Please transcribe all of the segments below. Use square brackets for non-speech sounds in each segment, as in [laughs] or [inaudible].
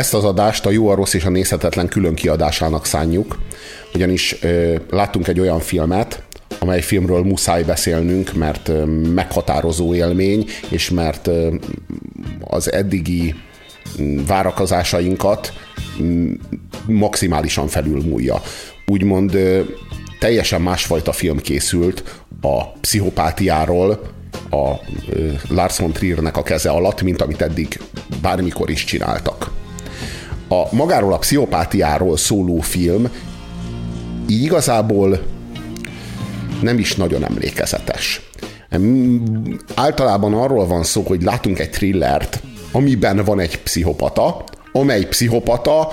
Ezt az adást a Jó, a Rossz és a Nézhetetlen külön kiadásának szánjuk, ugyanis ö, láttunk egy olyan filmet, amely filmről muszáj beszélnünk, mert ö, meghatározó élmény, és mert ö, az eddigi várakozásainkat maximálisan felülmúlja. Úgymond teljesen másfajta film készült a pszichopátiáról, a Lars von Triernek a keze alatt, mint amit eddig bármikor is csináltak. A magáról a pszichopátiáról szóló film így igazából nem is nagyon emlékezetes. Általában arról van szó, hogy látunk egy thrillert, amiben van egy pszichopata, amely pszichopata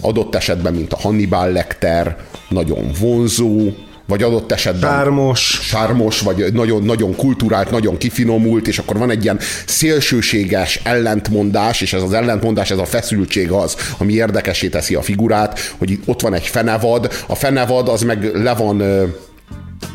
adott esetben, mint a Hannibal Lecter, nagyon vonzó, vagy adott esetben sármos, sármos vagy nagyon, nagyon kulturált, nagyon kifinomult, és akkor van egy ilyen szélsőséges ellentmondás, és ez az ellentmondás, ez a feszültség az, ami érdekesé teszi a figurát, hogy ott van egy fenevad, a fenevad az meg le van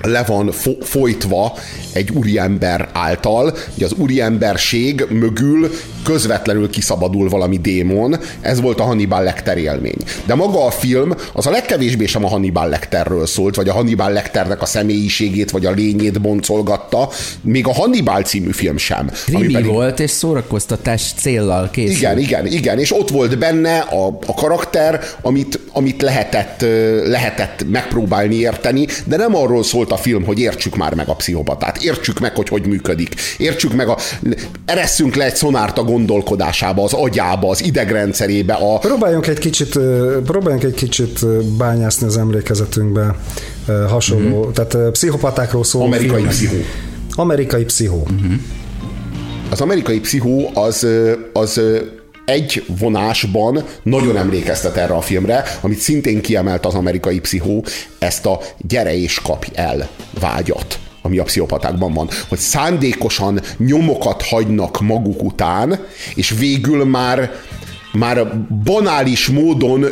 le van fo- folytva egy úriember által, hogy az úriemberség mögül közvetlenül kiszabadul valami démon, ez volt a Hannibal Lecter élmény. De maga a film az a legkevésbé sem a Hannibal Lecterről szólt, vagy a Hannibal Lecternek a személyiségét, vagy a lényét boncolgatta, még a Hannibal című film sem. Krimi pedig... volt, és szórakoztatás céllal készült. Igen, igen, igen, és ott volt benne a, a karakter, amit, amit lehetett, lehetett megpróbálni érteni, de nem arról szólt a film, hogy értsük már meg a pszichopatát, értsük meg, hogy hogy működik, értsük meg a... Eresszünk le egy szonárt a gondolkodásába, az agyába, az idegrendszerébe. A... Próbáljunk egy kicsit, próbáljunk egy kicsit bányászni az emlékezetünkbe hasonló, mm-hmm. tehát pszichopatákról szól. Amerikai filmek. pszichó. Amerikai pszichó. Mm-hmm. Az amerikai pszichó az, az egy vonásban nagyon emlékeztet erre a filmre, amit szintén kiemelt az amerikai pszichó, ezt a gyere és kapj el vágyat ami a pszichopatákban van, hogy szándékosan nyomokat hagynak maguk után, és végül már már banális módon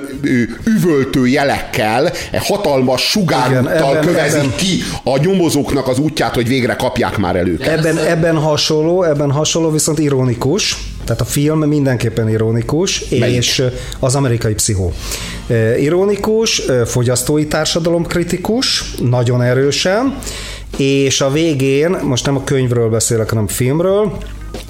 üvöltő jelekkel, hatalmas sugárúttal kövezik ebben, ki a nyomozóknak az útját, hogy végre kapják már elő. Ebben, ebben hasonló, ebben hasonló, viszont ironikus, tehát a film mindenképpen ironikus, Melyik? és az amerikai pszichó. Ironikus, fogyasztói társadalom kritikus, nagyon erősen, és a végén, most nem a könyvről beszélek, hanem a filmről,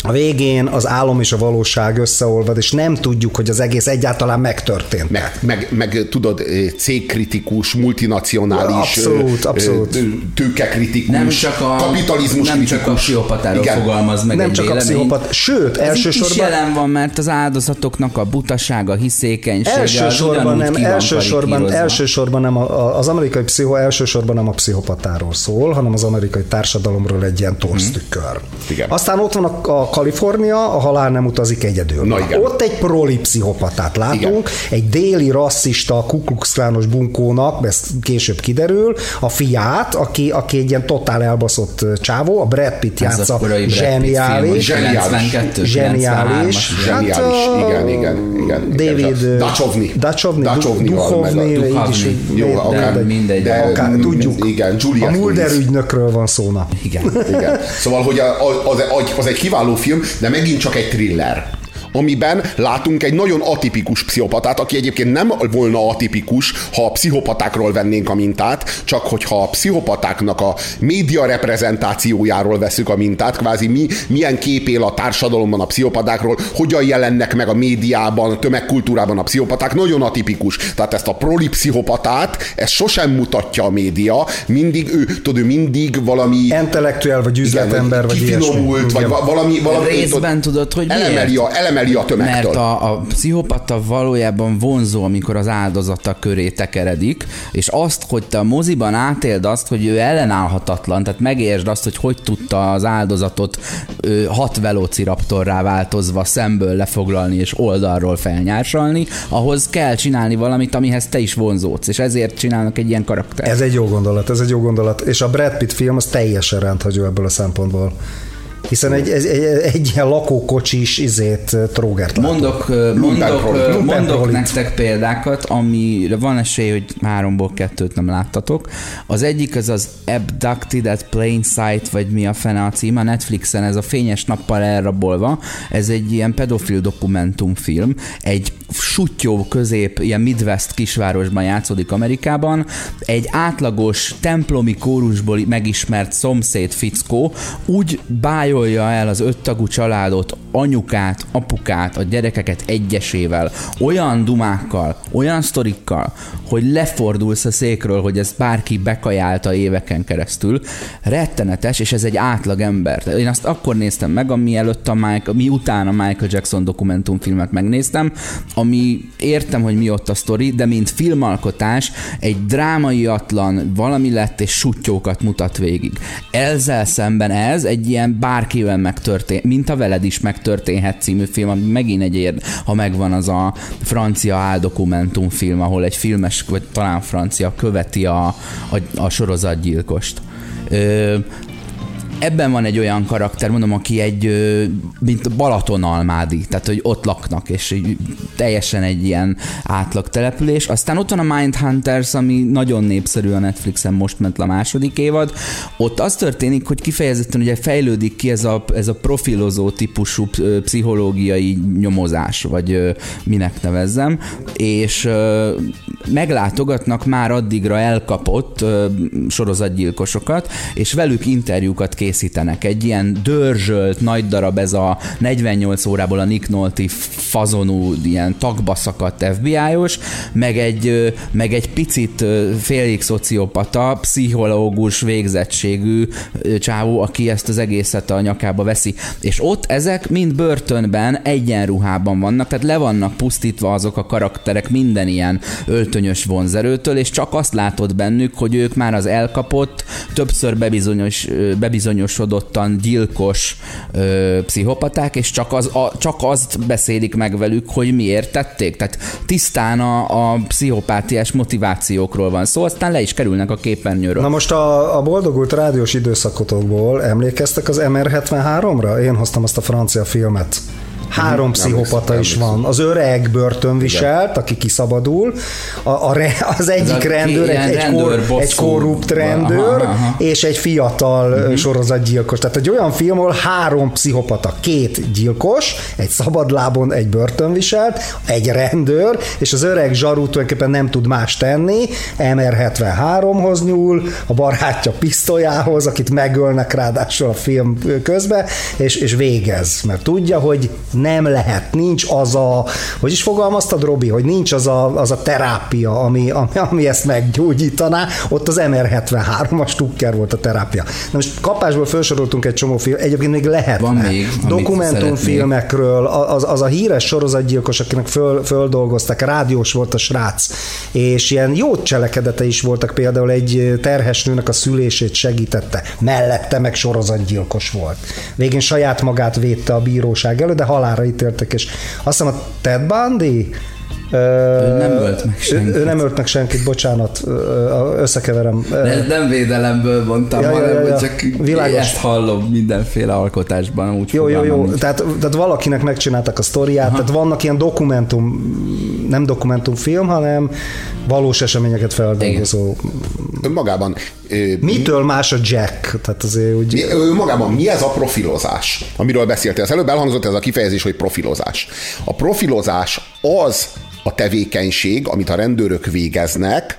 a végén az álom és a valóság összeolvad, és nem tudjuk, hogy az egész egyáltalán megtörtént. Meg, meg, meg tudod, cégkritikus, multinacionális, abszolút, abszolút. tőkekritikus, nem csak a, kapitalizmus Nem kritikus. csak a pszichopatáról Igen. fogalmaz meg Nem egy csak vélemény. a pszichopat, sőt, Ez elsősorban... is jelen van, mert az áldozatoknak a butasága, hiszékenysége elsősorban nem, elsősorban, elsősorban nem a, az amerikai pszicho elsősorban nem a pszichopatáról szól, hanem az amerikai társadalomról egy ilyen torsztükör. Hmm. Igen. Aztán ott van a, a Kalifornia, a halál nem utazik egyedül. Na igen. Ott egy proli pszichopatát látunk, igen. egy déli rasszista Ku Klux Klános bunkónak, ez később kiderül, a fiát, aki, aki egy ilyen totál elbaszott csávó, a Brad Pitt játsza, zseniális, zseniális, zseniális, zseniális, igen, igen, igen. David Dacsovni. Dacsovni, Dacsovni is, jó, akár, mindegy. De, akár, tudjuk, igen, Juliet a Mulder ügynökről van szóna. Igen. igen. Szóval, hogy az, az, az egy kiváló film, de megint csak egy thriller amiben látunk egy nagyon atipikus pszichopatát, aki egyébként nem volna atipikus, ha a pszichopatákról vennénk a mintát, csak hogyha a pszichopatáknak a média reprezentációjáról veszük a mintát, kvázi mi, milyen kép él a társadalomban a pszichopatákról, hogyan jelennek meg a médiában, a tömegkultúrában a pszichopaták, nagyon atipikus. Tehát ezt a proli pszichopatát, ezt sosem mutatja a média, mindig ő, tudod, ő mindig valami... Intellektuál, vagy üzletember, vagy, vagy ilyesmi. vagy valami... valami Részben tudod, hogy miért? Elemeli a, elemeli emeli a tömegtől. Mert a, a pszichopata valójában vonzó, amikor az áldozata köré tekeredik, és azt, hogy te a moziban átéld azt, hogy ő ellenállhatatlan, tehát megértsd azt, hogy hogy tudta az áldozatot ő, hat velociraptorrá változva szemből lefoglalni és oldalról felnyársalni, ahhoz kell csinálni valamit, amihez te is vonzódsz, és ezért csinálnak egy ilyen karakter. Ez egy jó gondolat, ez egy jó gondolat, és a Brad Pitt film az teljesen rendhagyó ebből a szempontból Hiszen egy, egy, egy, egy ilyen lakókocsis izét trógert látunk. Mondok, ö, mondok, mondok nektek példákat, amire van esély, hogy háromból kettőt nem láttatok. Az egyik az az Abducted at Plain Sight, vagy mi a fene a cím, a Netflixen, ez a fényes nappal elrabolva. Ez egy ilyen pedofil dokumentumfilm. Egy sutyó közép, ilyen Midwest kisvárosban játszódik Amerikában. Egy átlagos templomi kórusból megismert szomszéd fickó úgy bájolja el az öttagú családot, anyukát, apukát, a gyerekeket egyesével, olyan dumákkal, olyan sztorikkal, hogy lefordulsz a székről, hogy ezt bárki bekajálta éveken keresztül. Rettenetes, és ez egy átlag ember. Én azt akkor néztem meg, ami előtt a Michael, mi után a Michael Jackson dokumentumfilmet megnéztem, ami értem, hogy mi ott a sztori, de mint filmalkotás egy drámaiatlan valami lett, és sutyókat mutat végig. Ezzel szemben ez egy ilyen bárkivel megtörtént, mint a veled is megtörténhet című film, ami megint egy ér, ha megvan az a francia áldokumentumfilm, ahol egy filmes, vagy talán francia követi a, a, a sorozatgyilkost. Ö, ebben van egy olyan karakter, mondom, aki egy, mint Balatonalmádi, tehát hogy ott laknak, és így teljesen egy ilyen átlag település. Aztán ott van a Mindhunters, ami nagyon népszerű a Netflixen, most ment a második évad. Ott az történik, hogy kifejezetten ugye fejlődik ki ez a, ez a profilozó típusú pszichológiai nyomozás, vagy minek nevezzem, és meglátogatnak már addigra elkapott sorozatgyilkosokat, és velük interjúkat készítenek. Egy ilyen dörzsölt, nagy darab ez a 48 órából a Nick Nolte fazonú, ilyen tagba szakadt FBI-os, meg egy, meg egy picit félig szociopata, pszichológus végzettségű csávó, aki ezt az egészet a nyakába veszi. És ott ezek mind börtönben egyenruhában vannak, tehát le vannak pusztítva azok a karakterek minden ilyen öltönyös vonzerőtől, és csak azt látod bennük, hogy ők már az elkapott, többször bebizonyos, ö, bebizonyosodottan gyilkos ö, pszichopaták, és csak, az, a, csak azt beszélik meg velük, hogy miért tették. Tehát tisztán a, a pszichopátiás motivációkról van szó, aztán le is kerülnek a képernyőről. Na most a, a boldogult rádiós időszakotokból emlékeztek az MR73-ra? Én hoztam azt a francia filmet. Három Mhm, pszichopata is van. Az öreg börtönviselt, aki kiszabadul, a, a az egyik rendőr, egy, egy, rendőr kor, egy korrupt rendőr, aha, aha. és egy fiatal Mhm. uh-huh. sorozatgyilkos. Tehát egy olyan film, ahol három pszichopata, két gyilkos, egy szabadlábon, egy börtönviselt, egy rendőr, és az öreg zsarú tulajdonképpen nem tud más tenni, MR73-hoz nyúl, a barátja pisztolyához, akit megölnek ráadásul a film közben, és, és végez, mert tudja, hogy nem lehet, nincs az a, hogy is fogalmaztad, Robi, hogy nincs az a, az a terápia, ami, ami, ami ezt meggyógyítaná, ott az MR73, a Stucker volt a terápia. Na most kapásból felsoroltunk egy csomó film, egyébként még lehetne. Van még, Dokumentumfilmekről, az, az a híres sorozatgyilkos, akinek föl, földolgozták, rádiós volt a srác, és ilyen jó cselekedete is voltak, például egy terhes nőnek a szülését segítette, mellette meg sorozatgyilkos volt. Végén saját magát védte a bíróság elő, de halálra ítéltek, és azt hiszem a Ted Bundy, Ő nem ölt meg ő, senkit. ő nem ölt meg senkit, bocsánat, összekeverem. De ez nem védelemből mondtam, Ja, ja, hanem ja, ja. hogy csak Világos. ezt hallom mindenféle alkotásban. Úgy Jó, jó, jó. Tehát, tehát valakinek megcsináltak a sztoriát, Aha. tehát vannak ilyen dokumentum, nem dokumentumfilm, hanem valós eseményeket feldolgozó. Önmagában, ö, Mitől más a Jack? Tehát azért úgy... Mi, önmagában mi ez a profilozás, amiről beszéltél? Az előbb elhangzott ez a kifejezés, hogy profilozás. A profilozás az a tevékenység, amit a rendőrök végeznek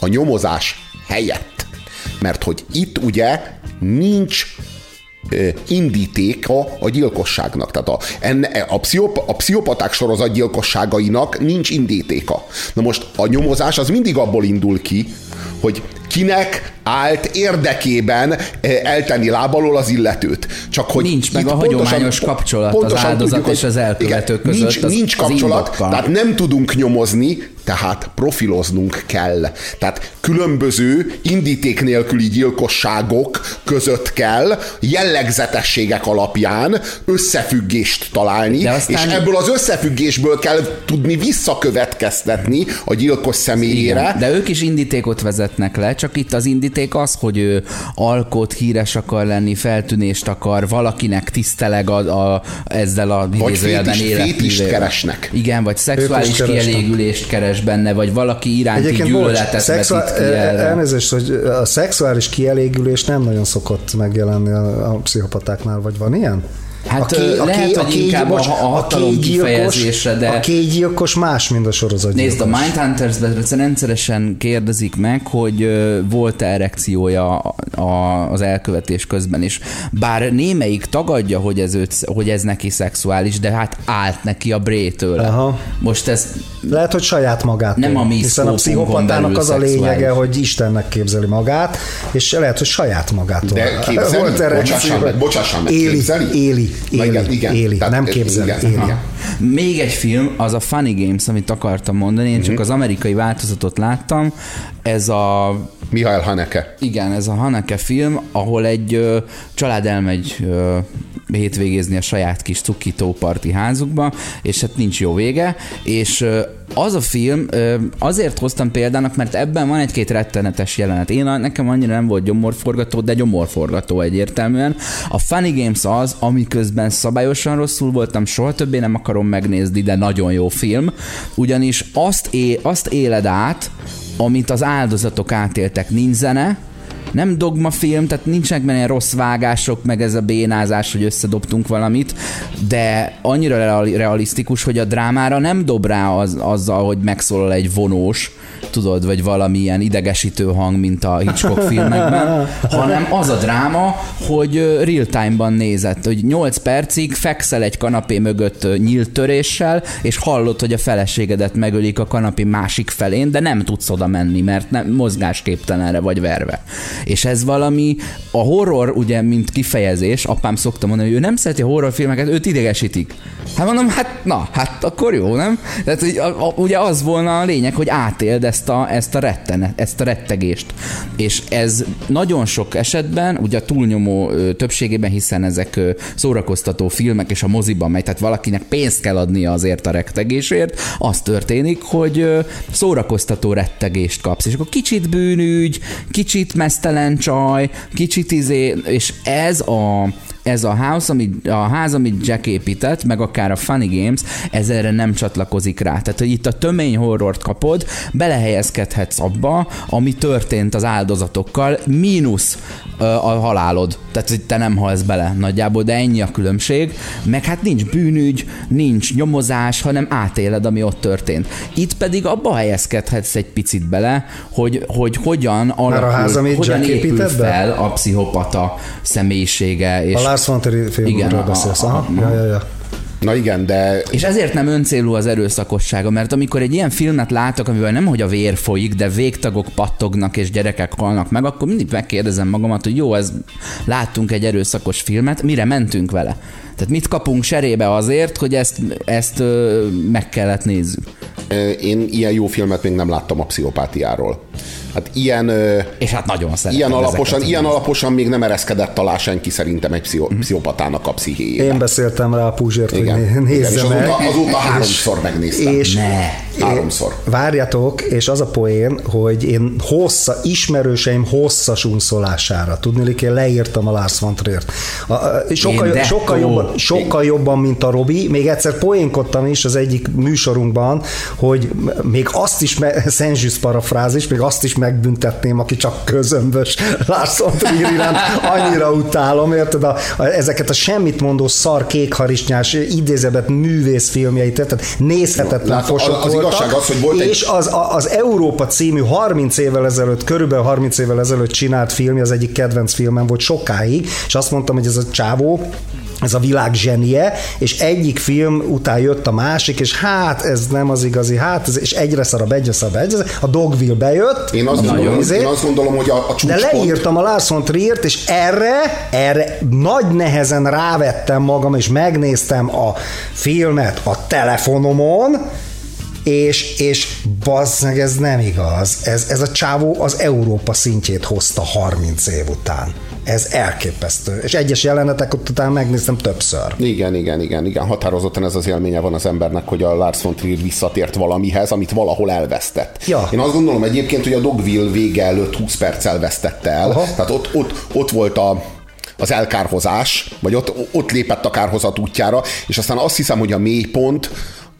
a nyomozás helyett. Mert hogy itt ugye nincs indítéka a gyilkosságnak. Tehát a, enne, a, pszichop, a pszichopaták sorozat gyilkosságainak nincs indítéka. Na most a nyomozás az mindig abból indul ki, hogy kinek állt érdekében eh, eltenni lábalól az illetőt. Csak hogy Nincs meg a hagyományos kapcsolat az áldozat és az elkövető igen, között, Nincs, az- nincs az kapcsolat, indokkal. tehát nem tudunk nyomozni, tehát profiloznunk kell. Tehát különböző indíték nélküli gyilkosságok között kell jellegzetességek alapján összefüggést találni, aztán- és ebből az összefüggésből kell tudni visszakövetkeztetni a gyilkos személyére. Igen, de ők is indítékot vezetnek le, csak itt az indíték boríték az, hogy ő alkot, híres akar lenni, feltűnést akar, valakinek tiszteleg a, a, ezzel a Vagy idézőjelben életművével. keresnek. Igen, vagy szexuális kielégülést keres benne, vagy valaki iránti Egyébként gyűlöletet szexuál, vetít ki erre. elnézést, hogy a szexuális kielégülés nem nagyon szokott megjelenni a, a pszichopatáknál, vagy van ilyen? Hát, ö, lehet, hogy inkább a- a hatalom kifejezésre, de- A kégyilkos más, mint a sorozatgyilkos. Nézd, a Mindhunters-ben rendszeresen kérdezik meg, hogy volt-e erekciója a, a, az elkövetés közben is. Bár némelyik tagadja, hogy ez, őt, hogy ez neki szexuális, de hát állt neki a brétől. Aha. Most ez Lehet, hogy saját magát. Nem a mi Hiszen a pszichopatának az a lényege, hogy Istennek képzeli magát, és lehet, hogy saját magától. De képzeli? Volt erekció, hogy bocsássam meg, éli, képzeli? Éli, éli, igen, igen. éli. Tehát nem képzeli, igen, éli. aha. Még egy film, az a Funny Games, amit akartam mondani, én csak az amerikai változatot láttam. Ez a Mihály Haneke. Igen, ez a Haneke film, ahol egy ö, család elmegy ö, hétvégézni a saját kis cuki tóparti házukba, és hát nincs jó vége, és az a film, azért hoztam példának, mert ebben van egy-két rettenetes jelenet. Én nekem annyira nem volt gyomorforgató, de gyomorforgató egyértelműen. A Funny Games az, amiközben szabályosan rosszul voltam, soha többé nem akarom megnézni, de nagyon jó film, ugyanis azt, é, azt éled át, amit az áldozatok átéltek, nincs zene, nem dogmafilm, tehát nincsenek benne rossz vágások, meg ez a bénázás, hogy összedobtunk valamit, de annyira reali- realisztikus, hogy a drámára nem dob rá az, azzal, hogy megszólal egy vonós, tudod, vagy valamilyen idegesítő hang, mint a Hitchcock filmekben, [laughs] hanem az a dráma, hogy real time-ban nézett, hogy 8 percig fekszel egy kanapé mögött nyílt töréssel, és hallod, hogy a feleségedet megölik a kanapé másik felén, de nem tudsz oda menni, mert nem, mozgásképtelenre vagy verve. És ez valami, a horror ugye, mint kifejezés, apám szokta mondani, hogy ő nem szereti a horrorfilmeket, őt idegesítik. Hát mondom, hát na, hát akkor jó, nem? Tehát ugye az volna a lényeg, hogy átéld ezt a, ezt a rettenet, ezt a rettegést. És ez nagyon sok esetben, ugye a túlnyomó többségében, hiszen ezek szórakoztató filmek, és a moziban megy, tehát valakinek pénzt kell adnia azért a rettegésért, az történik, hogy szórakoztató rettegést kapsz, és akkor kicsit bűnügy, kicsit mesztelen csaj, kicsit izé, és ez a ez a, house, amit, a ház, amit Jack épített, meg akár a Funny Games, ez erre nem csatlakozik rá. Tehát, hogy itt a tömény horrort kapod, belehelyezkedhetsz abba, ami történt az áldozatokkal, mínusz ö, a halálod. Tehát, hogy te nem halsz bele nagyjából, de ennyi a különbség. Meg hát nincs bűnügy, nincs nyomozás, hanem átéled, ami ott történt. Itt pedig abba helyezkedhetsz egy picit bele, hogy, hogy hogyan alakul, ház, amit hogyan Jack épül be? fel a pszichopata személyisége. És A Lars von Trier Igen, filmről beszélsz. a- Aha, a- ja, ja, ja. Na igen, de És ezért nem öncélú az erőszakossága, mert amikor egy ilyen filmet látok, amivel nem hogy a vér folyik, de végtagok pattognak és gyerekek halnak meg, akkor mindig megkérdezem magamat, hogy jó, ez láttunk egy erőszakos filmet, mire mentünk vele? Tehát mit kapunk serébe azért, hogy ezt, ezt ö, meg kellett nézzük? én ilyen jó filmet még nem láttam a pszichopátiáról. Hát ilyen, És hát nagyon szeretem ilyen alaposan, ilyen alaposan még nem ereszkedett alá senki szerintem egy pszicho, pszichopatának a pszichéjébe. Én beszéltem rá a Puzsért, hogy Igen. né- Igen, nézze meg. azóta, azóta háromszor megnéztem. És Ne. Háromszor. Várjatok, és az a poén, hogy én hossza, ismerőseim hosszas unszolására, tudni, én leírtam a Lars von Trier-t. A- a- Sokkal, Én sokkal, dettó. jobban, sokkal jobban, mint a Robi. Még egyszer poénkodtam is az egyik műsorunkban, hogy még azt is, me- Szent parafrázis, még azt is megbüntetném, aki csak közömbös Lars von Trier iránt. Annyira utálom, érted? A, a, ezeket a semmit mondó szar kékharisnyás idézebet művészfilmjeit, tehát nézhetetlen az- fosok az voltak, igazság az, hogy volt egy- és az, a- az Európa című 30 évvel ezelőtt, körülbelül 30 évvel ezelőtt csinált filmje, az egyik kedvenc filmem volt sokáig, és azt mondtam, hogy ez a csávó, ez a világ zsenie, és egyik film után jött a másik, és hát ez nem az igazi, hát ez, és egyre szarabb, egyre szarabb, egyre szarabb. A Dogville bejött, Én azt, gondolom, izé, én azt gondolom, hogy a, a de csúcspont... leírtam a Lars von Triert, és erre, erre nagy nehezen rávettem magam, és megnéztem a filmet a telefonomon, és, és bazzeg, ez nem igaz. Ez, ez a csávó az Európa szintjét hozta 30 év után. Ez elképesztő. És egyes jelenetek ott utána megnéztem többször. Igen, igen, igen, igen. Határozottan ez az élménye van az embernek, hogy a Lars von Trier visszatért valamihez, amit valahol elvesztett. Ja. Én azt gondolom egyébként, hogy a Dogville vége előtt 20 perccel vesztette el. Aha. Tehát ott, ott, ott volt a, az elkárhozás, vagy ott, ott lépett a kárhozat útjára, és aztán azt hiszem, hogy a mélypont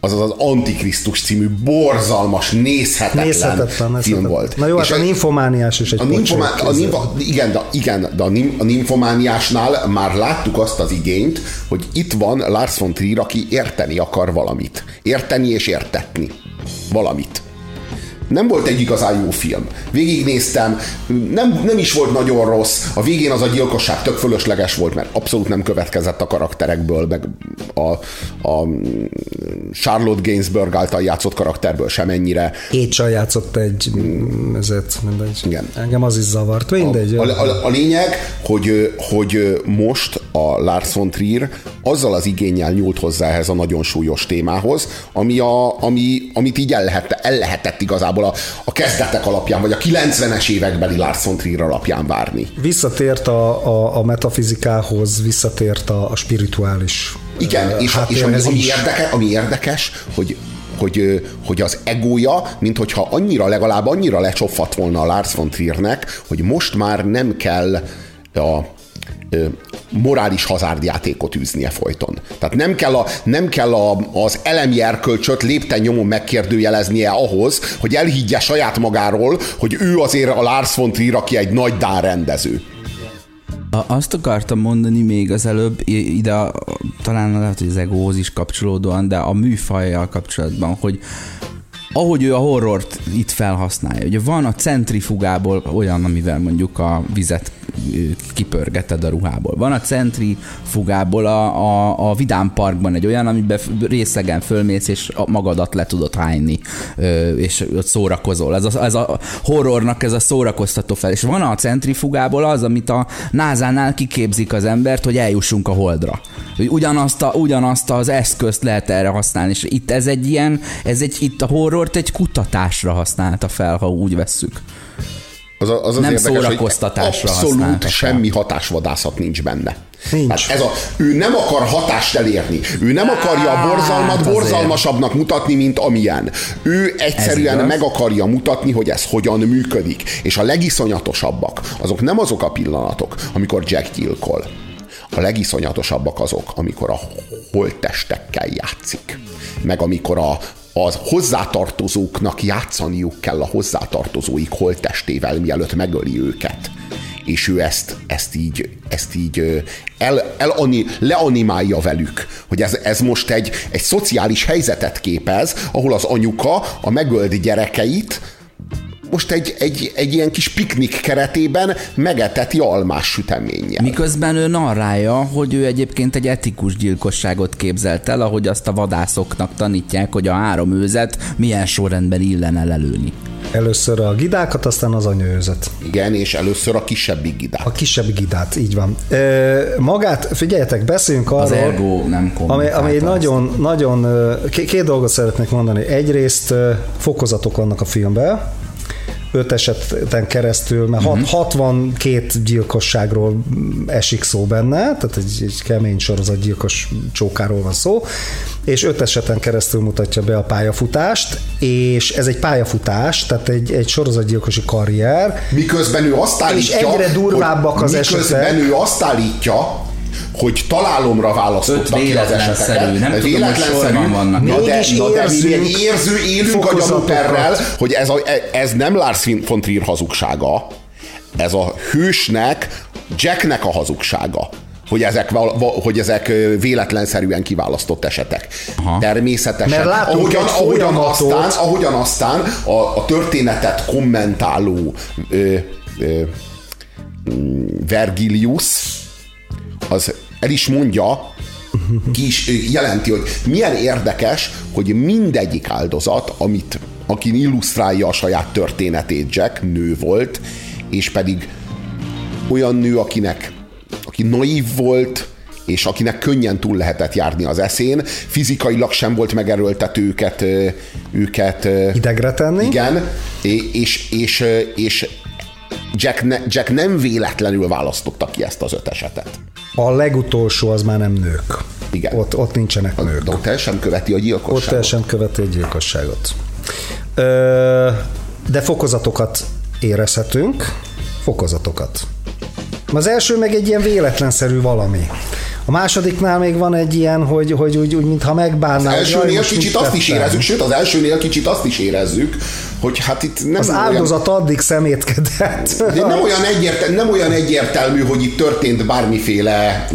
az az, Antikrisztus című borzalmas, nézhetetlen, Nézhetetlen, film nézhetetlen. volt. Na jó, hát És a ninfomániás is egy a ninfomá... a ninfa... Igen, de, igen, de a, nim... a ninfomániásnál már láttuk azt az igényt, hogy itt van Lars von Trier, aki érteni akar valamit. Érteni és értetni valamit. Nem volt egy igazán jó film. Végignéztem, nem, nem is volt nagyon rossz. A végén az a gyilkosság tök fölösleges volt, mert abszolút nem következett a karakterekből, meg a, a Charlotte Gainsbourg által játszott karakterből semennyire. Écsal játszott egy, mm, ezért mindegy. Igen. Engem az is zavart, mindegy. A, a, a lényeg, hogy, hogy most a Lars von Trier azzal az igényel nyúlt hozzá ehhez a nagyon súlyos témához, ami a, ami, amit így el, lehet, el lehetett igazából a, a kezdetek alapján, vagy a 90-es évekbeli Lars von Trier alapján várni. Visszatért a, a, a metafizikához, visszatért a, a spirituális Igen, és, és ami, ami, is. érdeke, ami érdekes, hogy hogy, hogy az egója, mint hogyha annyira, legalább annyira lecsopfat volna a Lars von Triernek, hogy most már nem kell a morális hazárdjátékot űznie folyton. Tehát nem kell, a, nem kell a, az elemi erkölcsöt lépten nyomon megkérdőjeleznie ahhoz, hogy elhiggye saját magáról, hogy ő azért a Lars von Trier, aki egy nagy dán rendező. Azt akartam mondani még az előbb, ide talán lehet, hogy az egóhoz is kapcsolódóan, de a műfajjal kapcsolatban, hogy ahogy ő a horrort itt felhasználja. Ugye van a centrifugából olyan, amivel mondjuk a vizet kipörgeted a ruhából. Van a centrifugából a, a, a Vidám Parkban egy olyan, amiben részegen fölmész, és magadat le tudod hányni, és ott szórakozol. Ez a, ez a horrornak ez a szórakoztató fel. És van a centrifugából az, amit a NASA-nál kiképzik az embert, hogy eljussunk a holdra. Hogy ugyanazt, a, ugyanazt az eszközt lehet erre használni, és itt ez egy ilyen, ez egy, itt a horrort egy kutatásra használta fel, ha úgy vesszük. Az, az az Nem érdekes, hogy szórakoztatásra abszolút semmi hatásvadászat nincs benne. Nincs. Tehát ez a, ő nem akar hatást elérni. Ő nem akarja a Hát borzalmat borzalmasabbnak mutatni, mint amilyen. Ő egyszerűen meg akarja mutatni, hogy ez hogyan működik. És a legiszonyatosabbak, azok nem azok a pillanatok, amikor Jack gyilkol. A legiszonyatosabbak azok, amikor a holttestekkel játszik. Meg amikor a, az hozzátartozóknak játszaniuk kell a hozzátartozóik holttestével, mielőtt megöli őket. És ő ezt, ezt így, ezt így el, elani, leanimálja velük, hogy ez, ez most egy, egy szociális helyzetet képez, ahol az anyuka a megölt gyerekeit most egy, egy, egy ilyen kis piknik keretében megeteti almás süteménnyel. Miközben ő narrálja, hogy ő egyébként egy etikus gyilkosságot képzelt el, ahogy azt a vadászoknak tanítják, hogy a három őzet milyen sorrendben illene lelőni. Először a gidákat, aztán az anyőzet. Igen, és először a kisebbik gidát. A kisebb gidát, így van. Ö, magát, figyeljetek, beszéljünk arról, Az ergo nem ami, ami ezt. nagyon, nagyon, két dolgot szeretnék mondani. Egyrészt fokozatok vannak a filmben, öt eseten keresztül, mert Mhm. uh-huh. 62 gyilkosságról esik szó benne, tehát egy, egy kemény sorozatgyilkos csókáról van szó, és öt eseten keresztül mutatja be a pályafutást, és ez egy pályafutás, tehát egy, egy sorozatgyilkosi karrier, Miközben ő azt állítja, egyre durvábbak hogy az miközben esetek. ő azt állítja, hogy találomra választottak ki az eseteket. nem tudom, hogy Véletlenszerű, sorban vannak. Na de, na de mi egy érző, élünk a gyanúperrel, hogy ez, a, ez nem Lars von Trier hazugsága, ez a hősnek, Jacknek a hazugsága hogy ezek, hogy ezek véletlenszerűen kiválasztott esetek. Aha. Természetesen. Mert látunk ahogyan, egy ahogyan, aztán, ahogyan aztán a, a történetet kommentáló ö, ö, mm, Vergilius az el is mondja, ki is jelenti, hogy milyen érdekes, hogy mindegyik áldozat, amit, akin illusztrálja a saját történetét Jack, nő volt, és pedig olyan nő, akinek aki naív volt, és akinek könnyen túl lehetett járni az eszén, fizikailag sem volt megerőltető őket, őket idegre tenni. igen, és, és, és, és Jack, ne, Jack nem véletlenül választotta ki ezt az öt esetet. A legutolsó az már nem nők. Igen. Ott, ott nincsenek nők. De ott el sem követi a Ott gyilkosságot. el sem követi a gyilkosságot. Ö, de fokozatokat érezhetünk. Fokozatokat. Az első meg egy ilyen véletlenszerű valami. A másodiknál még van egy ilyen, hogy, hogy úgy, úgy mintha megbánnál. Az jaj, elsőnél most kicsit azt is érezzük, sőt az elsőnél kicsit azt is érezzük, hogy hát itt nem Az olyan- áldozat addig szemétkedett. De nem olyan, egyértelmű, nem olyan egyértelmű, hogy itt történt bármiféle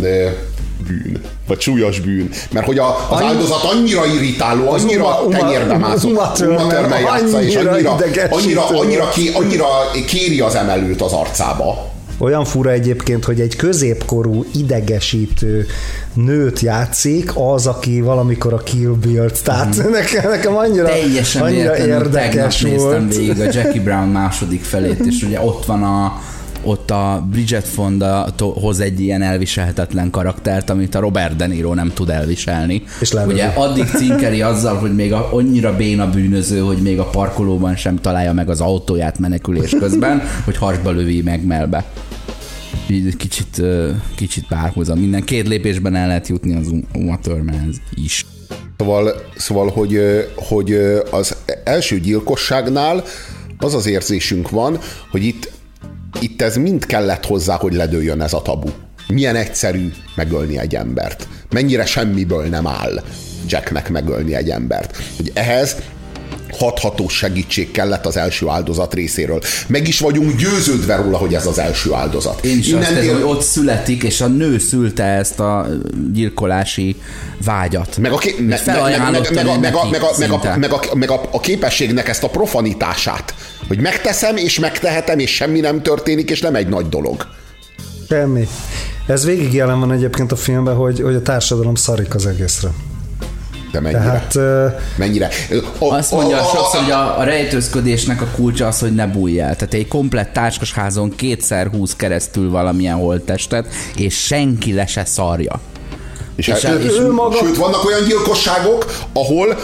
bűn, vagy súlyos bűn. Mert hogy a, az Annyi- áldozat annyira irritáló, annyira Uma- tenyérbe mászott, Uma Thurman Uma Thurman játsza, és annyira annyira, annyira, ké, annyira kéri az emelőt az arcába. Olyan fura egyébként, hogy egy középkorú idegesítő nőt játszik, az, aki valamikor a Kill Bill-t. Tehát nekem, nekem annyira, Teljesen annyira véletlenül tegnap érdekes néztem volt. végig a Jackie Brown második felét, és ugye ott van a ott a Bridget Fonda hoz egy ilyen elviselhetetlen karaktert, amit a Robert De Niro nem tud elviselni. És lelövi. Ugye addig cinkeri azzal, hogy még a, annyira béna bűnöző, hogy még a parkolóban sem találja meg az autóját menekülés közben, [laughs] hogy hasba lövi meg melbe. Így kicsit, kicsit párhuzam. Minden két lépésben el lehet jutni az Uma Thurmanhez is. Szóval, szóval hogy, hogy az első gyilkosságnál az az érzésünk van, hogy itt, itt ez mind kellett hozzá, hogy ledőljön ez a tabu. Milyen egyszerű megölni egy embert. Mennyire semmiből nem áll Jacknek megölni egy embert. Hogy ehhez hathatós segítség kellett az első áldozat részéről. Meg is vagyunk győződve róla, hogy ez az első áldozat. Én is azt Innentől- érzem, hogy ott születik, és a nő szülte ezt a gyilkolási vágyat. a, ké- meg a, a képességnek ezt a profanitását, hogy megteszem, és megtehetem, és semmi nem történik, és nem egy nagy dolog. Semmi. Ez végig jelen van egyébként a filmben, hogy, hogy a társadalom szarik az egészre. De mennyire? Tehát mennyire? A, Azt mondja sokszor, hogy a, a rejtőzködésnek a kulcsa az, hogy ne bújj el. Tehát egy komplett táskasházon kétszer húz keresztül valamilyen holttestet, és senki le se szarja. és, és- és, és ő maga- Sőt, vannak olyan gyilkosságok, ahol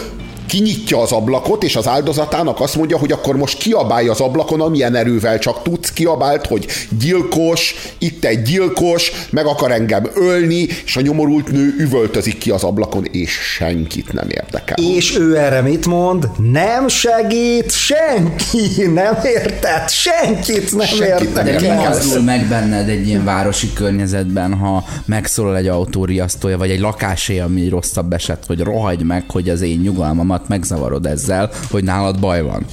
kinyitja az ablakot, és az áldozatának azt mondja, hogy akkor most kiabálj az ablakon, amilyen erővel csak tudsz, kiabált, hogy gyilkos, itt egy gyilkos, meg akar engem ölni, és a nyomorult nő üvöltözik ki az ablakon, és senkit nem érdekel. és ő erre mit mond? Nem segít senki, nem érted? Senkit nem Senkit nem De mi érdekel. mozdul meg benned egy ilyen városi környezetben, ha megszólal egy autóriasztója, vagy egy lakásé, ami rosszabb eset, hogy rohagy meg, hogy az én nyugalmamat megzavarod ezzel, hogy nálad baj van.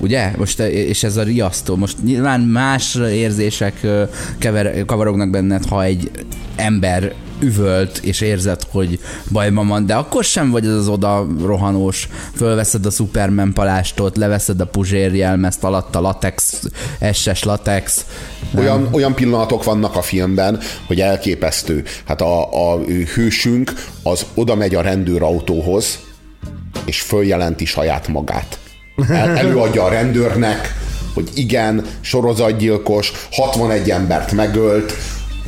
Ugye? Most, és ez a riasztó. Most nyilván más érzések kever, kavarognak benned, ha egy ember üvölt, és érzed, hogy bajban van, de akkor sem vagy az az oda rohanós, fölveszed a Superman palástot, leveszed a puzsérjelmezt, alatt a latex, SS latex, Olyan, olyan pillanatok vannak a filmben, hogy elképesztő. Hát a, a hősünk az oda megy a rendőrautóhoz, és följelenti saját magát. El, előadja a rendőrnek, hogy igen, sorozatgyilkos, 61 embert megölt,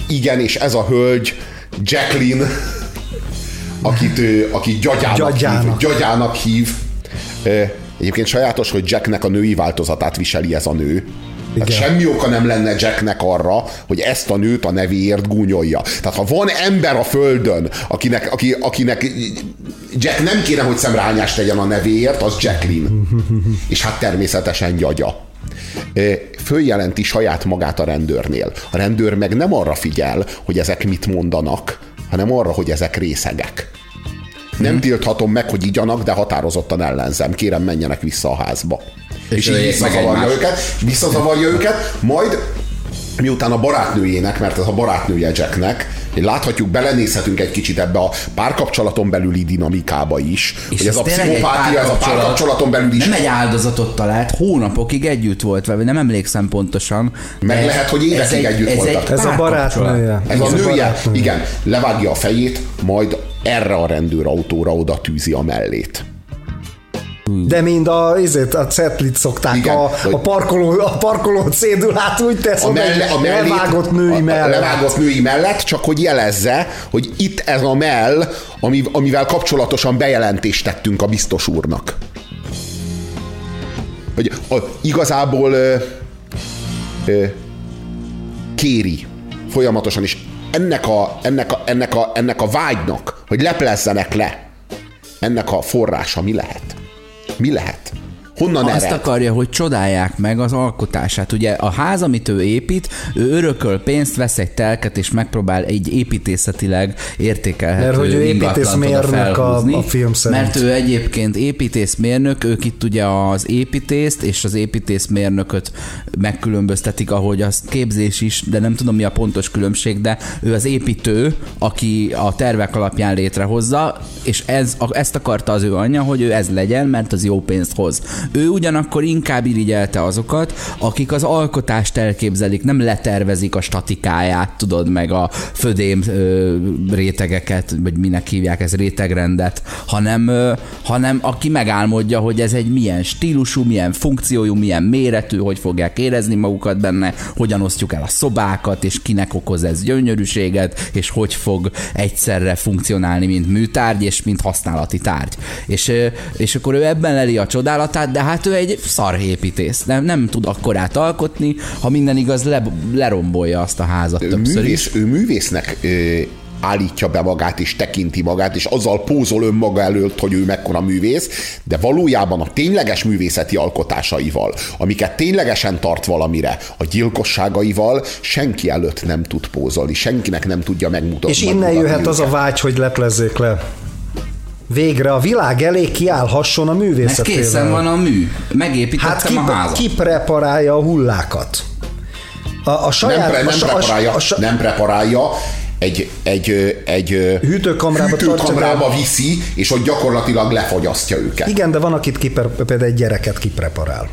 igen, és ez a hölgy, Jacqueline, akit, akit gyagyának, Gyagyának. hív. Gyagyának hív. Egyébként sajátos, hogy Jacknek a női változatát viseli ez a nő. Tehát Igen. semmi oka nem lenne Jacknek arra, hogy ezt a nőt a nevéért gúnyolja. Tehát ha van ember a földön, akinek, aki, akinek Jack nem kéne, hogy szemrányást tegyen a nevéért, az Jacqueline. [laughs] És hát természetesen gyagya. Följelenti saját magát a rendőrnél. A rendőr meg nem arra figyel, hogy ezek mit mondanak, hanem arra, hogy ezek részegek. Nem tilthatom meg, hogy igyanak, de határozottan ellenzem. Kérem, menjenek vissza a házba. És, és így visszazavarja őket, visszazavarja őket, majd miután a barátnőjének, mert ez a barátnője Jacknek, láthatjuk, belenézhetünk egy kicsit ebbe a párkapcsolaton belüli dinamikába is, és hogy ez a tényleg egy pszichopátia, ez a párkapcsolat. párkapcsolaton belül is Nem egy áldozatot talált, hónapokig együtt volt vele, nem emlékszem pontosan. Meg lehet, hogy évekig ez egy- együtt ez voltak. Ez a barátnője. Ez a Ez a nője, barátnője. igen, levágja a fejét, majd erre a rendőrautóra oda tűzi a mellét. De mind a, izét, a ceplit szokták, Igen, a, a, parkoló, a parkoló cédulát úgy tesz, a, melle, a mellét, levágott női a, a mellett. levágott női mellett, csak hogy jelezze, hogy itt ez a mell, ami, amivel kapcsolatosan bejelentést tettünk a biztos úrnak. Hogy a, igazából ö, ö, kéri folyamatosan, és ennek a, ennek, a, ennek, a, ennek a vágynak, hogy leplezzenek le, ennek a forrása mi lehet? Mi lehet? Honnan Azt ered? akarja, hogy csodálják meg az alkotását. Ugye a ház, amit ő épít, ő örököl pénzt, vesz egy telket, és megpróbál egy építészetileg értékelhető Mert hogy ő építészmérnök a- a film szerint. Mert ő egyébként építészmérnök, ők itt ugye az építészt és az építészmérnököt megkülönböztetik, ahogy az képzés is, de nem tudom mi a pontos különbség, de ő az építő, aki a tervek alapján létrehozza, és ez, ezt akarta az ő anyja, hogy ő ez legyen, mert az jó pénzt hoz. Ő ugyanakkor inkább irigyelte azokat, akik az alkotást elképzelik, nem letervezik a statikáját, tudod, meg a födém ö, rétegeket, vagy minek hívják ez rétegrendet, hanem, ö, hanem aki megálmodja, hogy ez egy milyen stílusú, milyen funkciójú, milyen méretű, hogy fogják érezni magukat benne, hogyan osztjuk el a szobákat, és kinek okoz ez gyönyörűséget, és hogy fog egyszerre funkcionálni, mint műtárgy, és mint használati tárgy. És, és akkor ő ebben leli a csodálatát, de hát ő egy szarépítész. Nem, nem tud akkorát alkotni, ha minden igaz, le, lerombolja azt a házat ő többször is. művész, ő művésznek ö, állítja be magát, és tekinti magát, és azzal pózol önmaga előtt, hogy ő mekkora művész, de valójában a tényleges művészeti alkotásaival, amiket ténylegesen tart valamire, a gyilkosságaival senki előtt nem tud pózolni, senkinek nem tudja megmutatni. És innen jöhet az a vágy, hogy leplezzék le. Végre a világ elé kiállhasson a Mert művészetével. készen van a mű. Megépítettem Hát ki, a házat. ki preparálja a hullákat? A, a saját... nem, pre, nem, a, preparálja, a, sa- nem preparálja, egy, egy, egy Hűtőkamrába hűtőkamrába viszi, és ott gyakorlatilag lefagyasztja őket. Igen, de van, akit kiper, például egy gyereket kipreparál.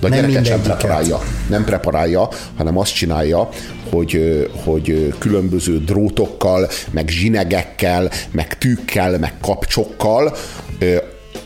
De a Nem gyereket sem preparálja. Nem preparálja, hanem azt csinálja, hogy, hogy különböző drótokkal, meg zsinegekkel, meg tűkkel, meg kapcsokkal,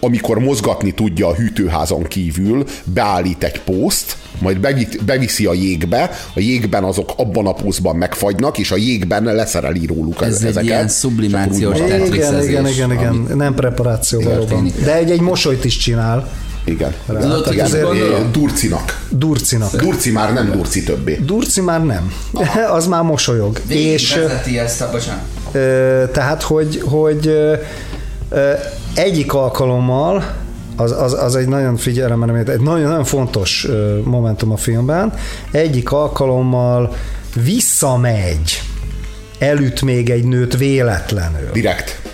amikor mozgatni tudja a hűtőházon kívül, beállít egy pószt, majd bevi- beviszi a jégbe, a jégben azok abban a pószban megfagynak, és a jégben leszereli róluk Ez egy ezeket. ilyen és sublimációs akkor úgy marad. Igen, igen, igen, igen. ami Nem preparáció valóban. De egy, egy mosolyt is csinál. Igen. Tudod, hogy Igen, ezt gondolom? Durcinak. Durcinak. Durci már nem durci többé. Durci már nem. [laughs] Az már mosolyog. És... vezeti ezt a, bocsánat. Ö, tehát, hogy, hogy egyik alkalommal, az, az, az egy nagyon figyelemre, egy nagyon, nagyon fontos ö, momentum a filmben, egyik alkalommal visszamegy, elüt még egy nőt véletlenül. Direkt.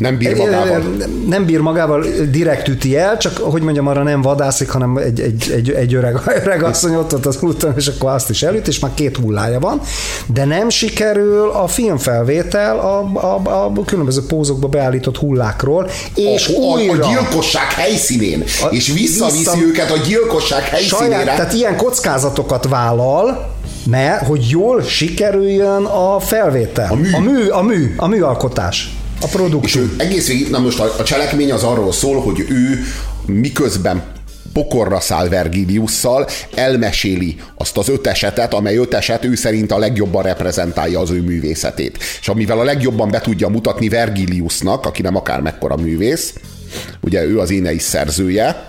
Nem bír magával. Nem bír magával, direkt üti el, csak hogy mondjam, arra nem vadászik, hanem egy, egy, egy, egy öreg, [laughs] öreg asszony ott ott az úton, és akkor azt is elüt, és már két hullája van, de nem sikerül a filmfelvétel a, a, a különböző pózokba beállított hullákról, és a, a, újra a gyilkosság helyszínén, A- és visszaviszi vissza- őket a gyilkosság helyszínére. saját, tehát ilyen kockázatokat vállal, mert hogy jól sikerüljön a felvétel. A mű. A mű, a mű, a műalkotás. A és produkció. ő egész végig, na most a, a cselekmény az arról szól, hogy ő miközben pokorra száll Vergiliusszal, elmeséli azt az öt esetet, amely öt eset ő szerint a legjobban reprezentálja az ő művészetét. És amivel a legjobban be tudja mutatni Vergiliusnak, aki nem akár mekkora művész, ugye ő az énei szerzője,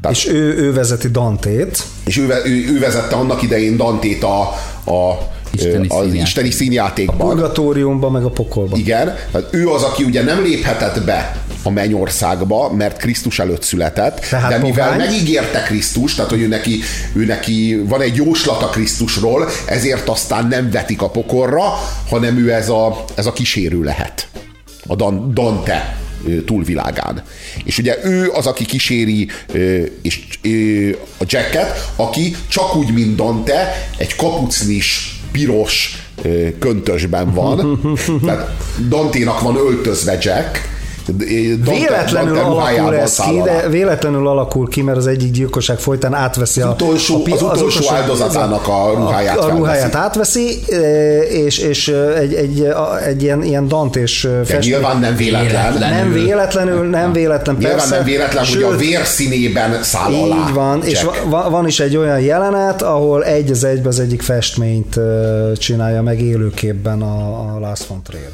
tehát, És ő, ő vezeti Dantét. és ő, ő, ő vezette annak idején Dantét a, a, Isteni az színjáték. isteni színjátékban. Purgatóriumba, meg a pokolba. Igen, tehát ő az, aki ugye nem léphetett be a mennyországba, mert Krisztus előtt született, Tehát de mivel pogány. megígérte Krisztus, tehát hogy ő neki, ő neki van egy jóslata Krisztusról, ezért aztán nem vetik a pokorra, hanem ő ez a, ez a kísérő lehet. A Dan, Dante túlvilágán. És ugye ő az, aki kíséri ö, és, ö, a Jacket, aki csak úgy, mint Dante, egy kapucnis, piros köntösben van. Tehát Danténak van öltözve Jack, Véletlenül alakul ez száll ki, de véletlenül alakul ki, mert az egyik gyilkosság folytán átveszi a, utolsó- a, pi- az utolsó áldozatának a ruháját a, a ruháját átveszi, e, és, és egy, egy, a- egy ilyen, ilyen dantés De festmény. nyilván nem véletlen. Nem véletlenül, nem véletlen, Nyilván persze. nem véletlen, hogy a Sőt, vérszínében száll alá. Így van, és Jack. va- van is egy olyan jelenet, ahol egy az egybe az egyik festményt csinálja meg élőképben a, a Last von Trier.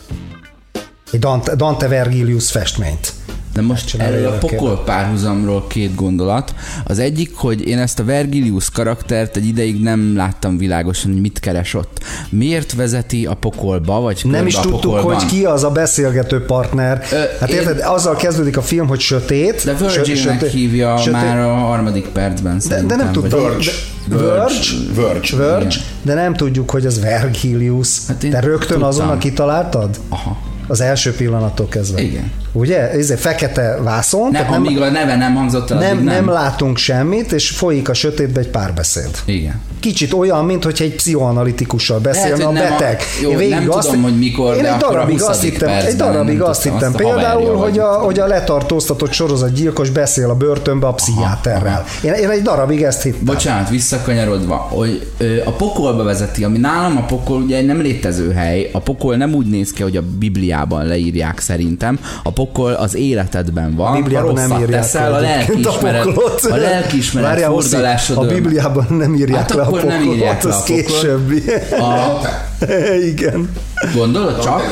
Egy Dante, Dante Vergilius festményt. De most erről a pokol párhuzamról két gondolat. Az egyik, hogy én ezt a Vergilius karaktert egy ideig nem láttam világosan, hogy mit keres ott. Miért vezeti a pokolba, vagy Nem is a tudtuk, pokolban? hogy ki az a beszélgető partner. Ö, hát én- érted, azzal kezdődik a film, hogy sötét. De Virgilnek sö- hívja sötét- már a harmadik percben De, de nem tudtam. Verge. Verge. Verge, Igen. de nem tudjuk, hogy az Vergilius. Hát Te rögtön tudtam. azonnal kitaláltad? Aha. Az első pillanattól kezdve. Igen. Ugye? Ez egy fekete vászon. Ne, tehát amíg a neve nem hangzott el, nem, nem, nem. nem látunk semmit, és folyik a sötétbe egy párbeszéd. Igen. Kicsit olyan, mint hogyha egy pszichoanalitikussal beszélne Lehet, a nem a- beteg. jó, Én végig nem azt, tudom, hogy mikor, én de egy darabig 20. azt hittem, egy darabig nem azt hittem például, hogy a, hogy a letartóztatott sorozatgyilkos beszél a börtönbe a pszichiáterrel. Én, én egy darabig ezt hittem. Bocsánat, visszakanyarodva, hogy ö, a pokolba vezeti, ami nálam a pokol ugye egy nem létező hely, a pokol nem úgy néz ki, hogy a Bibliában leírják szerintem, a pokol az életedben van, A Bibliában nem írják teszel, le a lelkiismeret, poklot. a lelkiismeret Várjál, furdalásod A. Bibliában nem írják Hát le a akkor nem írják le a poklot. későbbi. A, [laughs] Igen. Gondolod csak?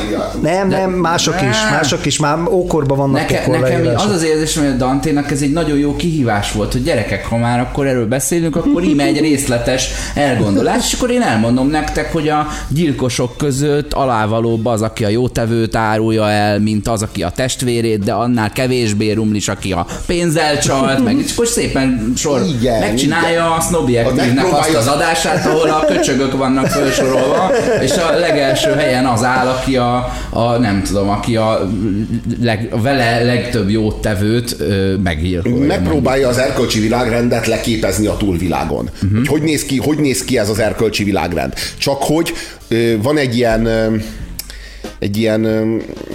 Nem, nem, mások is, mások is, már ókorban vannak Neke, pokol nekem leírások. az az érzésem, hogy a Danténak ez egy nagyon jó kihívás volt, hogy gyerekek, ha már akkor erről beszélünk, akkor íme egy részletes elgondolás, és akkor én elmondom nektek, hogy a gyilkosok között alávalóbb az, aki a jótevőt árulja el, mint az, aki a testvérét, de annál kevésbé rumlis, aki a pénzzel csalt, meg és akkor szépen sor Igen, megcsinálja igen. a Snobiektivnek azt az adását, ahol a köcsögök vannak felsorolva, és a legelső helyen az áll, aki a, a nem tudom, aki a, leg, a vele legtöbb jót tevőt ö, meggyilkolja. Megpróbálja az erkölcsi világrendet leképezni a túlvilágon. Uh-huh. Hogy, hogy, néz ki, hogy néz ki ez az erkölcsi világrend? Csak hogy van egy ilyen egy ilyen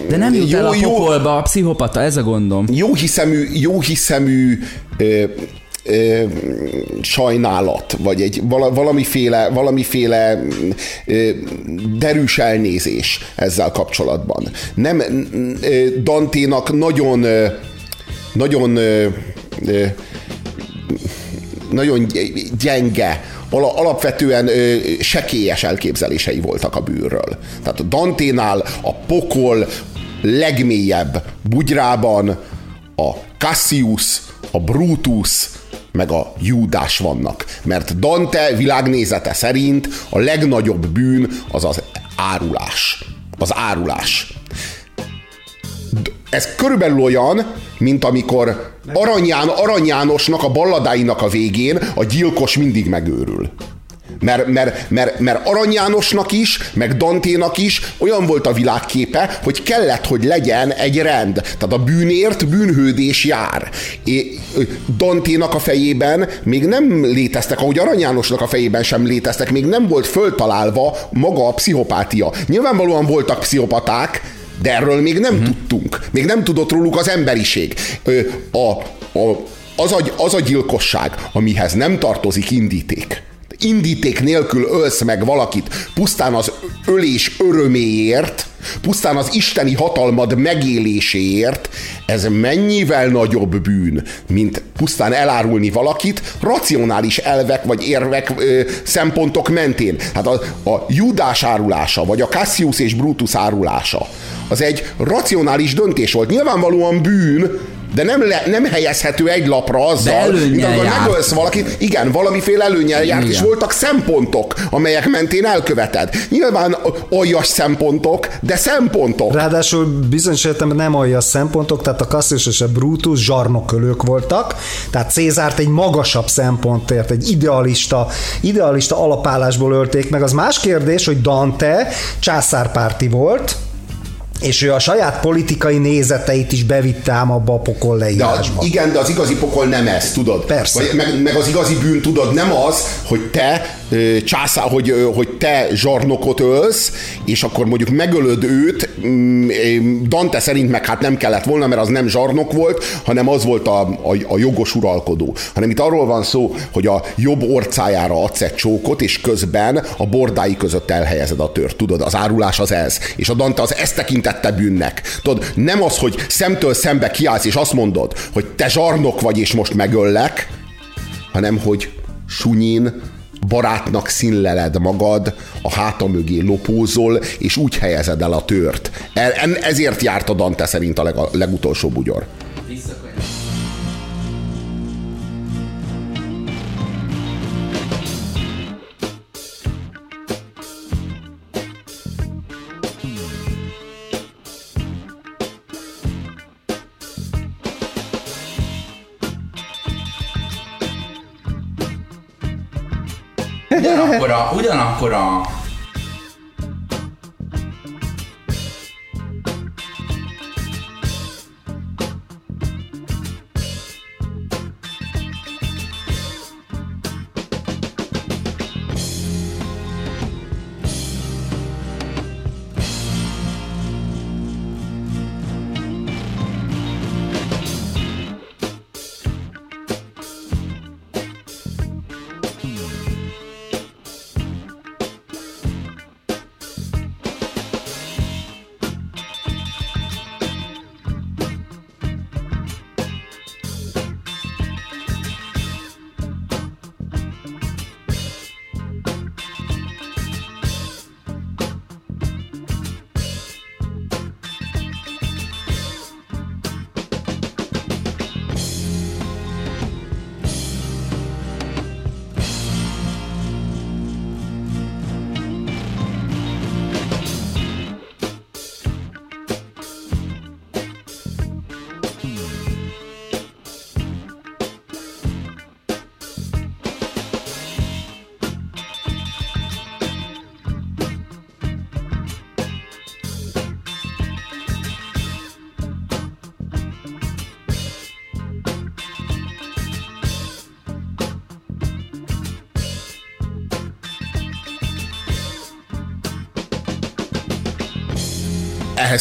De nem jut jó, el a jó, pokolba a pszichopata, ez a gondom. jó hiszemű, jó hiszemű sajnálat, vagy egy vala, valamiféle, valamiféle derűs elnézés ezzel kapcsolatban. Nem ö, Danténak nagyon nagyon nagyon gyenge, ala- alapvetően sekélyes elképzelései voltak a bűrről. Tehát a Danténál a pokol legmélyebb bugyrában a Cassius, a Brutus, meg a Júdás vannak. Mert Dante világnézete szerint a legnagyobb bűn az az árulás. Az árulás. Ez körülbelül olyan, mint amikor Aranyán, Arany Jánosnak a balladáinak a végén a gyilkos mindig megőrül. Mert, mert, mert, mert Arany Jánosnak is, meg Danténak is olyan volt a világképe, hogy kellett, hogy legyen egy rend. Tehát a bűnért bűnhődés jár. É, Danténak a fejében még nem léteztek, ahogy Arany Jánosnak a fejében sem léteztek, még nem volt föltalálva maga a pszichopátia. Nyilvánvalóan voltak pszichopaták, de erről még nem uh-huh. tudtunk. Még nem tudott róluk az emberiség. A, a, az, a, az a gyilkosság, amihez nem tartozik indíték. Indíték nélkül ölsz meg valakit pusztán az ölés öröméért, pusztán az isteni hatalmad megéléséért, ez mennyivel nagyobb bűn, mint pusztán elárulni valakit racionális elvek vagy érvek ö, szempontok mentén. Hát a, a Judás árulása, vagy a Cassius és Brutus árulása, az egy racionális döntés volt. Nyilvánvalóan bűn, de nem, le, nem helyezhető egy lapra azzal, mint amikor megölsz valakit. Igen, valamiféle előnyel járt, Igen. és voltak szempontok, amelyek mentén elköveted. Nyilván aljas szempontok, de szempontok. Ráadásul bizonyos értelemben nem aljas szempontok, tehát a Cassius és a Brutus zsarnokölők voltak, tehát Cézárt egy magasabb szempontért, egy idealista, idealista alapállásból ölték meg. Az más kérdés, hogy Dante császárpárti volt, és ő a saját politikai nézeteit is bevitte ám abba a pokol De leírásba. igen, de az igazi pokol nem ez, tudod? Persze. Vagy, meg, meg az igazi bűn, tudod, nem az, hogy te császá, hogy, hogy te zsarnokot ölsz, és akkor mondjuk megölöd őt, mm, Dante szerint meg hát nem kellett volna, mert az nem zsarnok volt, hanem az volt a, a, a jogos uralkodó. Hanem itt arról van szó, hogy a jobb orcájára adsz egy csókot, és közben a bordái között elhelyezed a tört. Tudod, az árulás az ez. És a Dante az ezt tekintette bűnnek. Tudod, nem az, hogy szemtől szembe kiállsz, és azt mondod, hogy te zsarnok vagy, és most megöllek, hanem hogy sunyin barátnak színleled magad, a háta mögé lopózol, és úgy helyezed el a tört. E- Ezért járt a Dante szerint a leg- a legutolsó bugyor. Visszakanyar. Ugyanakkor a, ugyanakkor a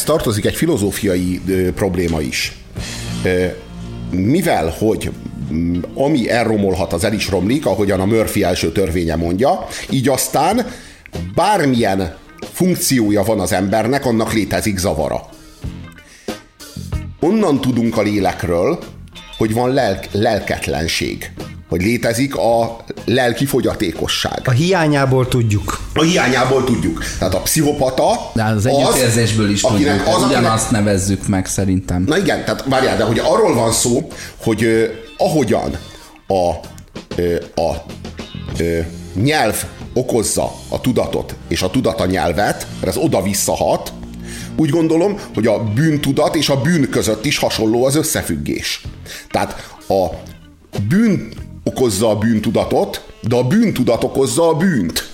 tartozik egy filozófiai probléma is. Mivel, hogy mm, ami elromolhat, az el is romlik, ahogyan a Murphy első törvénye mondja, így aztán bármilyen funkciója van az embernek, annak létezik zavara. Onnan tudunk a lélekről, hogy van lelk, lelketlenség hogy létezik a lelki fogyatékosság. A hiányából tudjuk. A hiányából tudjuk. Tehát a pszichopata De az együttérzésből is akinek- tudjuk, az, akinek- ugyanazt nevezzük meg szerintem. Na igen, tehát várjál, de hogy arról van szó, hogy ö, ahogyan a, ö, a ö, nyelv okozza a tudatot és a tudat a nyelvet, mert ez oda-vissza hat, úgy gondolom, hogy a bűntudat és a bűn között is hasonló az összefüggés. Tehát a bűn okozza a bűntudatot, de a bűntudat okozza a bűnt.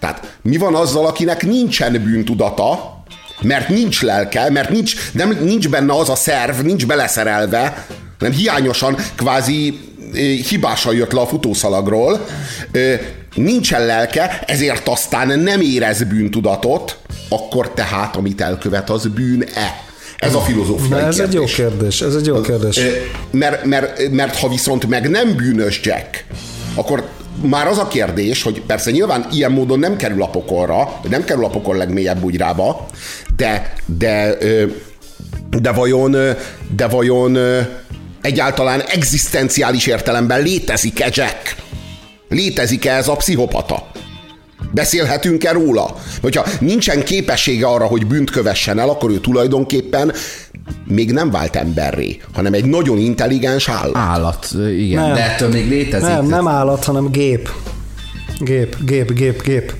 Tehát mi van azzal, akinek nincsen bűntudata, mert nincs lelke, mert nincs, nem, nincs benne az a szerv, nincs beleszerelve, hanem hiányosan, kvázi eh, hibásan jött le a futószalagról, eh, nincsen lelke, ezért aztán nem érez bűntudatot, akkor tehát, amit elkövet, az bűn-e? Ez a filozófiai Na, ez egy kérdés. jó kérdés, ez egy jó kérdés. Mert, mert, mert ha viszont meg nem bűnös Jack, akkor már az a kérdés, hogy persze nyilván ilyen módon nem kerül a pokolra, nem kerül a pokol legmélyebb bugyrába, de, de, de vajon, de vajon egyáltalán egzisztenciális értelemben létezik-e Jack? Létezik-e ez a pszichopata? Beszélhetünk-e róla? Hogyha nincsen képessége arra, hogy bűnt kövessen el, akkor ő tulajdonképpen még nem vált emberré, hanem egy nagyon intelligens állat. Állat, igen, Nem. de ettől még létezik. Nem, nem állat, hanem gép. Gép, gép, gép, gép.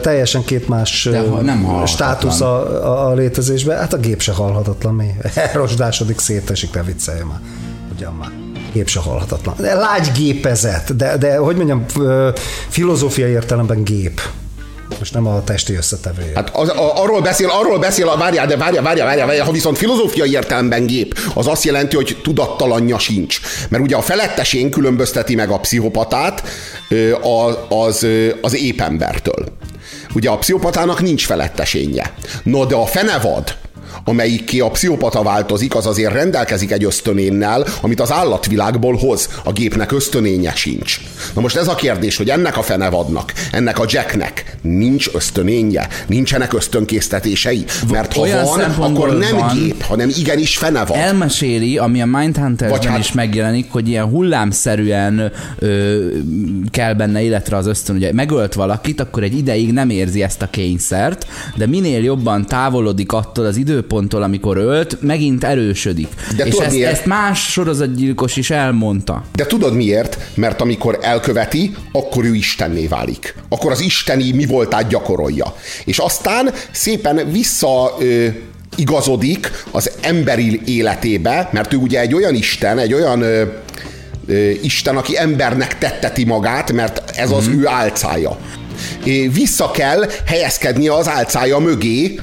Teljesen két más ha- nem státusz a, a, a létezésben. Hát a gép se halhatatlan, mi? [laughs] Elrosdásodik, szétesik, ne viccelj már. Ugyan már. Gép se halhatatlan. De lágy gépezet, de, de hogy mondjam, filozófiai értelemben gép. Most nem a testi összetevője. Hát az, a, arról beszél, arról beszél, várjál, de várjál, várjál, várjál, várjál, ha viszont filozófiai értelemben gép, az azt jelenti, hogy tudattalanja sincs. Mert ugye a felettesén különbözteti meg a pszichopatát az, az épp embertől. Ugye a pszichopatának nincs felettesénye. No, de a fenevad, amelyik ki a pszichopata változik, az azért rendelkezik egy ösztönénnel, amit az állatvilágból hoz. A gépnek ösztönénye sincs. Na most ez a kérdés, hogy ennek a fenevadnak, ennek a Jacknek nincs ösztönénye, nincsenek ösztönkésztetései, mert ha Olyan van, akkor nem van. gép, hanem igenis fenevad. Elmeséli, ami a Mindhuntersben Vagy hát- is megjelenik, hogy ilyen hullámszerűen ö, kell benne életre az ösztön. Ugye megölt valakit, akkor egy ideig nem érzi ezt a kényszert, de minél jobban távolodik attól az idő időponttól, amikor ölt, megint erősödik. De és tudod ezt, miért? ezt más sorozatgyilkos is elmondta. De tudod miért? Mert amikor elköveti, akkor ő istenné válik. Akkor az isteni mi voltát gyakorolja. És aztán szépen vissza ö, igazodik az emberi életébe, mert ő ugye egy olyan isten, egy olyan ö, ö, isten, aki embernek tetteti magát, mert ez az ő álcája. Vissza kell helyezkednie az álcája mögé,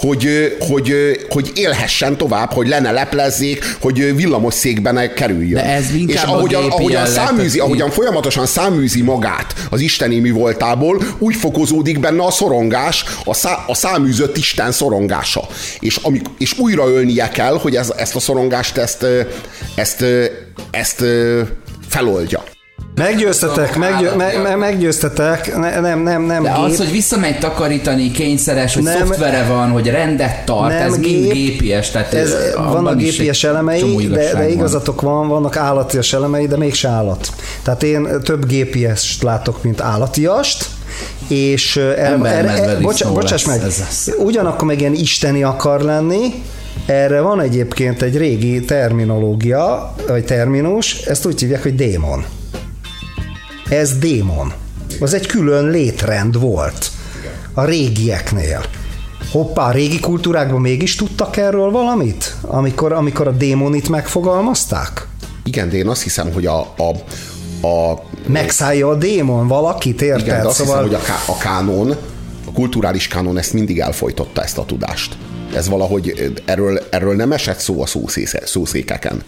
hogy, hogy, hogy élhessen tovább, hogy le ne leplezzék, hogy ö, villamosszékben kerüljön. De ez És a ahogyan, gépi ahogyan, száműzi, ahogyan folyamatosan száműzi magát az isteni mi voltából, úgy fokozódik benne a szorongás, a, szá, a száműzött Isten szorongása. És, amik, és újra ölnie kell, hogy ez, ezt a szorongást, ezt, ezt, ezt ö, feloldja. Meggyőztetek, meggyő, me, me, meggyőztetek, ne, nem, nem, nem De gép. az, hogy visszamegy takarítani, kényszeres, hogy Nem. szoftvere van, hogy rendet tart, nem ez mind gép, gépies. Tehát ez, vannak gépies elemei, de, de igazatok van, vannak állatias elemei, de mégse állat. Tehát én több gépiest látok, mint állatiast, és erre, erre, bocsa, bocsáss meg, ez az. ugyanakkor meg ilyen isteni akar lenni, erre van egyébként egy régi terminológia, vagy terminus, ezt úgy hívják, hogy démon. Ez démon. Az egy külön létrend volt a régieknél. Hoppá, a régi kultúrákban mégis tudtak erről valamit? Amikor, amikor a démonit megfogalmazták? Igen, de én azt hiszem, hogy a, a, a Megszállja a démon valakit, érted? igen, de azt szóval hiszem, hogy a, a kánon, a kulturális kánon ezt mindig elfolytotta ezt a tudást. Ez valahogy, erről, erről nem esett szó a szószésze, szószékeken.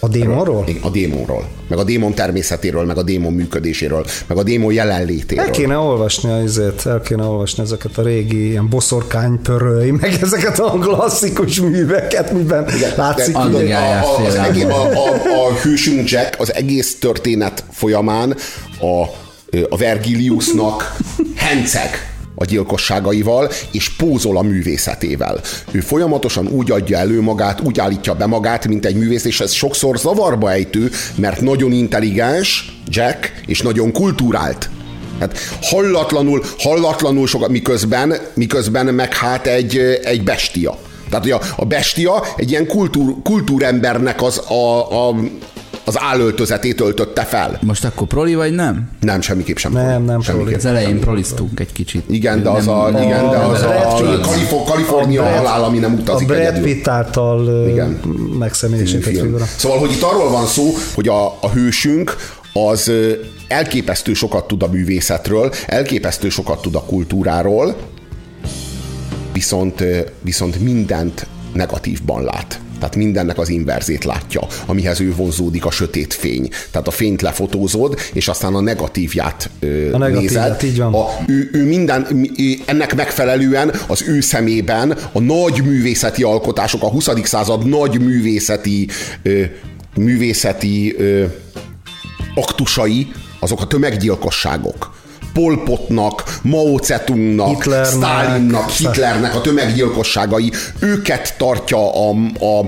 A démonról? A démonról, meg a démon természetéről, meg a démon működéséről, meg a démon jelenlétéről. El kéne olvasni a izét, el kéne olvasni ezeket a régi ilyen boszorkány pöröly, meg ezeket a klasszikus műveket, miben látszik, De Addigályás a, a, az egész, a, a, a hősünk Jack az egész történet folyamán a, a Vergiliusnak [laughs] henceg a gyilkosságaival, és pózol a művészetével. Ő folyamatosan úgy adja elő magát, úgy állítja be magát, mint egy művész, és ez sokszor zavarba ejtő, mert nagyon intelligens Jack, és nagyon kultúrált. Hát hallatlanul, hallatlanul sokat, miközben, miközben meg hát egy, egy bestia. Tehát, hogy a, a bestia egy ilyen kultúr, kultúrembernek az, a, a, az állöltözetét öltötte fel. Most akkor proli vagy nem? Nem, semmiképp sem. Nem, nem semmiképp. proli. Az elején proliztunk egy kicsit. Igen, de az Nem- a, nem- igen, de az nem- a, Brad Pitt. Kalifo- Kalifornia A Brad- halál, ami nem a utazik Brad egyedül. Pitt által Igen. megszemélyesített figura. Szóval, hogy itt arról van szó, hogy a, a hősünk az elképesztő sokat tud a művészetről, elképesztő sokat tud a kultúráról, viszont, viszont mindent negatívban lát. Tehát mindennek az inverzét látja, amihez ő vonzódik a sötét fény. Tehát a fényt lefotózod, és aztán a negatívját ö, A negatívját, nézed. így van. A, ő, ő minden, mi- ennek megfelelően az ő szemében a nagy művészeti alkotások, a 20. század nagy művészeti ö, művészeti ö, aktusai, azok a tömeggyilkosságok. Pol Potnak, Mao Zedongnak, Hitlernek. Stalinnak, [laughs] Hitlernek a tömeggyilkosságai, őket tartja a, a,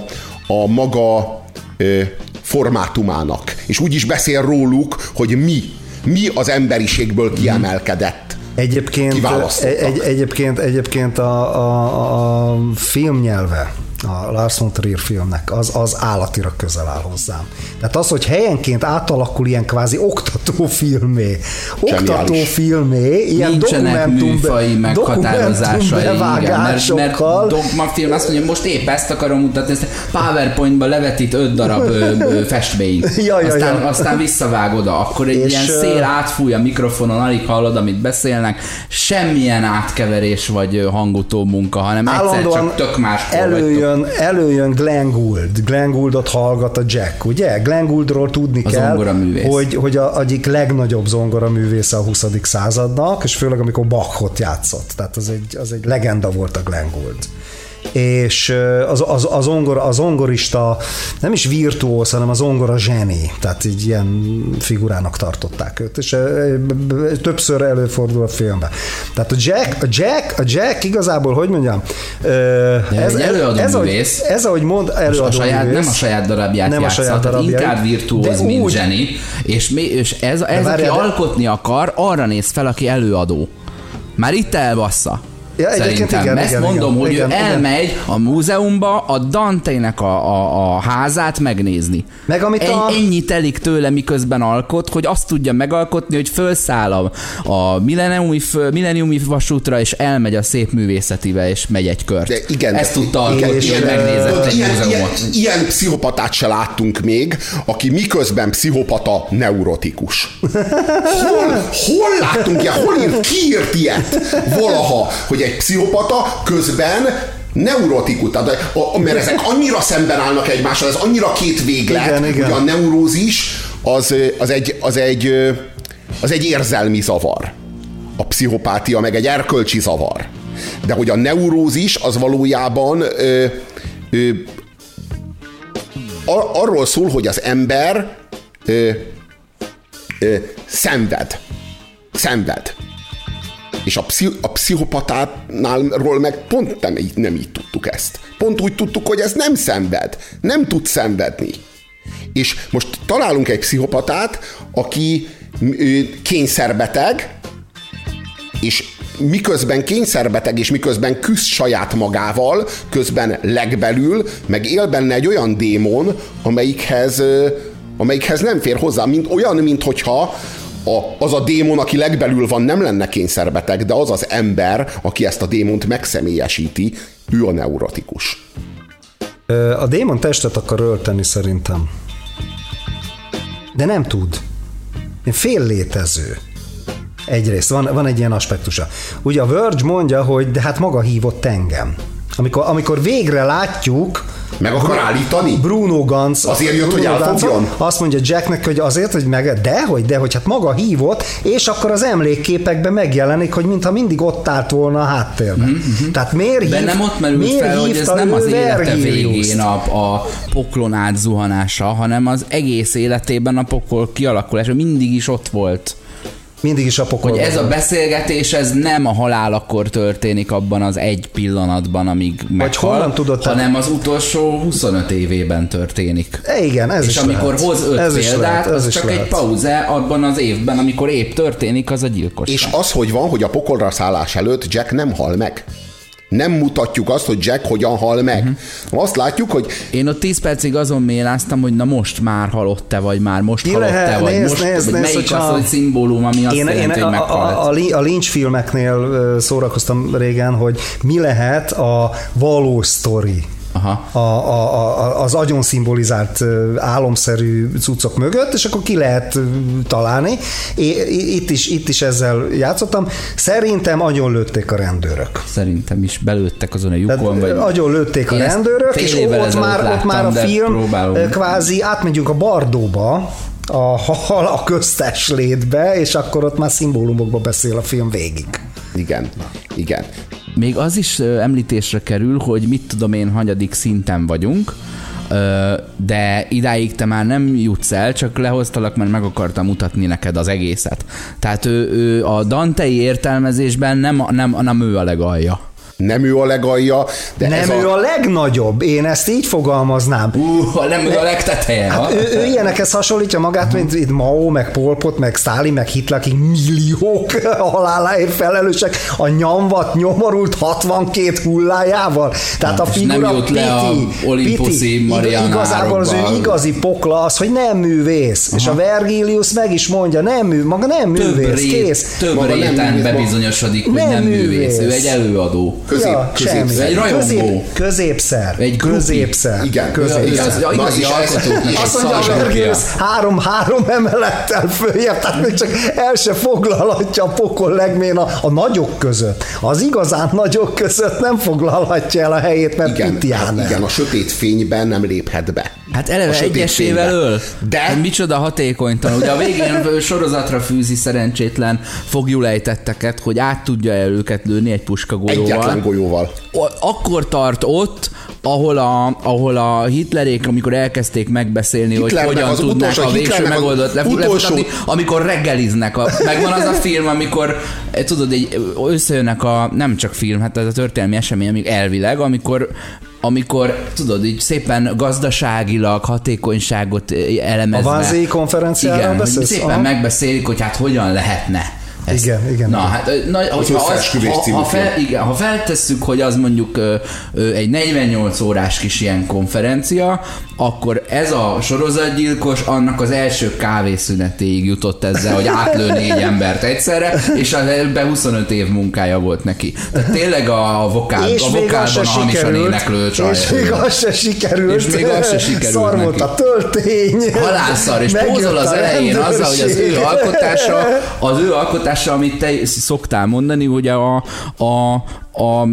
a maga ö, formátumának. És úgy is beszél róluk, hogy mi, mi az emberiségből kiemelkedett. Egyébként, egy, egyébként, egyébként a, a, a filmnyelve, a Lars von Trier filmnek, az, az állatira közel áll hozzám. Tehát az, hogy helyenként átalakul ilyen kvázi oktatófilmé, oktatófilmé, ilyen Nincsenek műfai meghatározásai, igen, mert, mert dogmafilm azt mondja, most épp ezt akarom mutatni, ezt PowerPointba levetít öt darab ö, ö, festményt, [laughs] Ja, ja, aztán, ja. aztán visszavág oda, akkor egy És, ilyen szél átfúj a mikrofonon, alig hallod, amit beszélnek, semmilyen átkeverés vagy hangutó munka, hanem egyszer csak tök más előjön, előjön Glenn Gould. Glenn Gouldot hallgat a Jack, ugye? Glenn Gouldról tudni A kell, hogy, hogy a, egyik legnagyobb zongoraművésze a 20. századnak, és főleg amikor Bachot játszott. Tehát az egy, az egy legenda volt a Glenn Gould és az, az, az, ongor, az ongorista nem is virtuóz, hanem az ongora zseni, tehát így ilyen figurának tartották őt, és többször előfordul a filmben. Tehát a Jack, a Jack, a Jack igazából, hogy mondjam, egy előadó ez, ahogy, művész. ez, ahogy mond, előadó a saját, művész, nem a saját darabját Nem a játsza, saját tehát darabjait, inkább virtuóz, mint úgy- zseni, és, mi, és ez, ez aki várjál, de- alkotni akar, arra néz fel, aki előadó. Már itt elbassza. Ja, egyébként Szerintem. igen, Ezt igen, mondom, igen, hogy igen, ő igen. elmegy a múzeumba a Dante-nek a, a, a házát megnézni. Meg amit a- ennyi telik tőle, miközben alkot, hogy azt tudja megalkotni, hogy felszáll a, a milleniumi, milleniumi vasútra, és elmegy a szép művészetibe, és megy egy kört. De igen, Ezt tudta alkotni, és, hogy megnézett egy Ilyen, ilyen, múzeumot. ilyen pszichopatát se láttunk még, aki miközben pszichopata neurotikus. [laughs] Hol, hol láttunk ilyen? Hol írt, ki írt ilyet valaha, hogy egy pszichopata közben neurotikus, tehát, a, a, mert ezek annyira szemben állnak egymással, ez annyira két véglet, Igen, igen. hogy a neurózis az, az, egy, az, egy, az egy érzelmi zavar. A pszichopátia meg egy erkölcsi zavar. De hogy a neurózis az valójában ö, ö, ar- arról szól, hogy az ember ö, ö, szenved. Szenved. És a, pszi, a pszichopatánál meg pont nem, így- nem így tudtuk ezt. Pont úgy tudtuk, hogy ez nem szenved. Nem tud szenvedni. És most találunk egy pszichopatát, aki kényszerbeteg, és miközben kényszerbeteg, és miközben küzd saját magával, közben legbelül, meg él benne egy olyan démon, amelyikhez, amelyikhez nem fér hozzá, mint, olyan, mint hogyha a, az a démon, aki legbelül van, nem lenne kényszerbeteg, de az az ember, aki ezt a démont megszemélyesíti, ő a neurotikus. A démon testet akar ölteni szerintem. De nem tud. Fél létező. Egyrészt van, van egy ilyen aspektusa. Ugye a Verge mondja, hogy de hát maga hívott engem. Amikor, amikor végre látjuk Meg akar állítani? Bruno Ganz Azért jött, hogy Bruno Ganz elfogjon? Azt mondja Jacknek, hogy azért, hogy meg, de, hogy de, hogy hát maga hívott, és akkor az emlékképekben megjelenik, hogy mintha mindig ott állt volna a háttérben. Mm-hmm. Tehát miért De hív, nem ott merült miért fel, hogy ez nem az élete végén a, a poklon átzuhanása, hanem az egész életében a pokol kialakulása mindig is ott volt. Mindig is a pokolban. Hogy ez a beszélgetés, ez nem a halálakor történik abban az egy pillanatban, amíg meghal, honnan tudod te- hanem az utolsó 25 évében történik. E, Igen, ez És is amikor lehet. hoz öt ez példát, lehet, ez az is csak lehet. egy pauze abban az évben, amikor épp történik, az a gyilkosság. És az, hogy van, hogy a pokolra szállás előtt Jack nem hal meg. Nem mutatjuk azt, hogy Jack hogyan hal meg. Uh-huh. Azt látjuk, hogy Én ott 10 percig azon méláztam, hogy na most már halott-e, vagy már most Ki halott-e, vagy nézd, most, nézd, vagy nézd, melyik az, hogy szimbólum, ami azt Én, én jelenti, hogy a, a, meghalt. a, a Lynch filmeknél szórakoztam régen, hogy mi lehet a valós sztori. Aha. A, a, a, az agyon szimbolizált álomszerű cuccok mögött, és akkor ki lehet találni. É, itt, is, itt is ezzel játszottam. Szerintem agyon lőtték a rendőrök. Szerintem is belőttek azon a lyukon, vagy... agyon lőtték a rendőrök, és ott már, ott már a láttam, film próbálom. kvázi átmegyünk a Bardóba, a, hal a köztes létbe, és akkor ott már szimbólumokba beszél a film végig. igen, igen. Még az is említésre kerül, hogy mit tudom én, hanyadik szinten vagyunk, de idáig te már nem jutsz el, csak lehoztalak, mert meg akartam mutatni neked az egészet. Tehát ő, ő a Dantei értelmezésben nem, nem, nem ő a legalja. Nem ő a legalja, de Nem ez ő a... a legnagyobb, én ezt így fogalmaznám. Uh, nem ő a legteteje. Hát ő, ő ilyenekhez hasonlítja magát, mint itt Mao, meg Pol Pot, meg Stalin, meg Hitler, akik milliók [laughs] haláláért felelősek, a nyomvat nyomorult 62 hullájával. Tehát a és figura nem jut le a piti. Mariana Igazából az ő igazi pokla az, hogy nem művész. És a Vergilius meg is mondja, nem mű, maga nem több, művész, rét, kész. több réten művész, bebizonyosodik, hogy Nem nem, művész. Ő művész. egy előadó. Közép, ja, közép, semmi. Egy rajongó. Közép, középszer. Egy grupi. középszer. Igen, középszer. igen. Igazi és egy Azt mondja, a szalzsakja. Vergilius három, három emelettel följebb, tehát még csak el se foglalhatja a pokol legmén a, a nagyok között. Az igazán nagyok között nem foglalhatja el a helyét, mert Igen, Pitián igen, a sötét fényben nem léphet be. Hát eleve egyesével öl. De Hát micsoda hatékonytalan. Ugye a végén [laughs] sorozatra fűzi szerencsétlen fogjulejtetteket, hogy át tudja el őket lőni egy puskagolyóval. Golyóval. Akkor tart ott, ahol a, ahol a Hitlerék, amikor elkezdték megbeszélni, Hitlernek hogy hogyan az tudnák utolsó- a végső utolsó- lefutatni, amikor reggeliznek. A, megvan az a film, amikor eh, tudod, egy, összejönnek a, nem csak film, hát ez a történelmi esemény, amik elvileg, amikor amikor tudod, így szépen gazdaságilag hatékonyságot eh, elemezve. A Wannsee konferenciáról Igen, beszélsz? szépen Aha. megbeszélik, hogy hát hogyan lehetne Ezt, Igen, igen. Na, hát, na, hogyha az, ha, ha, fel, igen, ha feltesszük, hogy az mondjuk ö, ö, egy 48 órás kis ilyen konferencia, akkor ez a sorozatgyilkos annak az első kávészünetéig jutott ezzel, hogy átlő négy [laughs] embert egyszerre, és ebben 25 év munkája volt neki. Tehát tényleg a, vokál, és a az vokálban hamisan éneklő csaj. és még az se sikerült. És még az se [laughs] sikerült Szar volt a töltény. Halálszar, és pózol az a elején azzal, hogy az ő alkotása, az ő alkotása, amit te szoktál mondani, hogy a, a, a,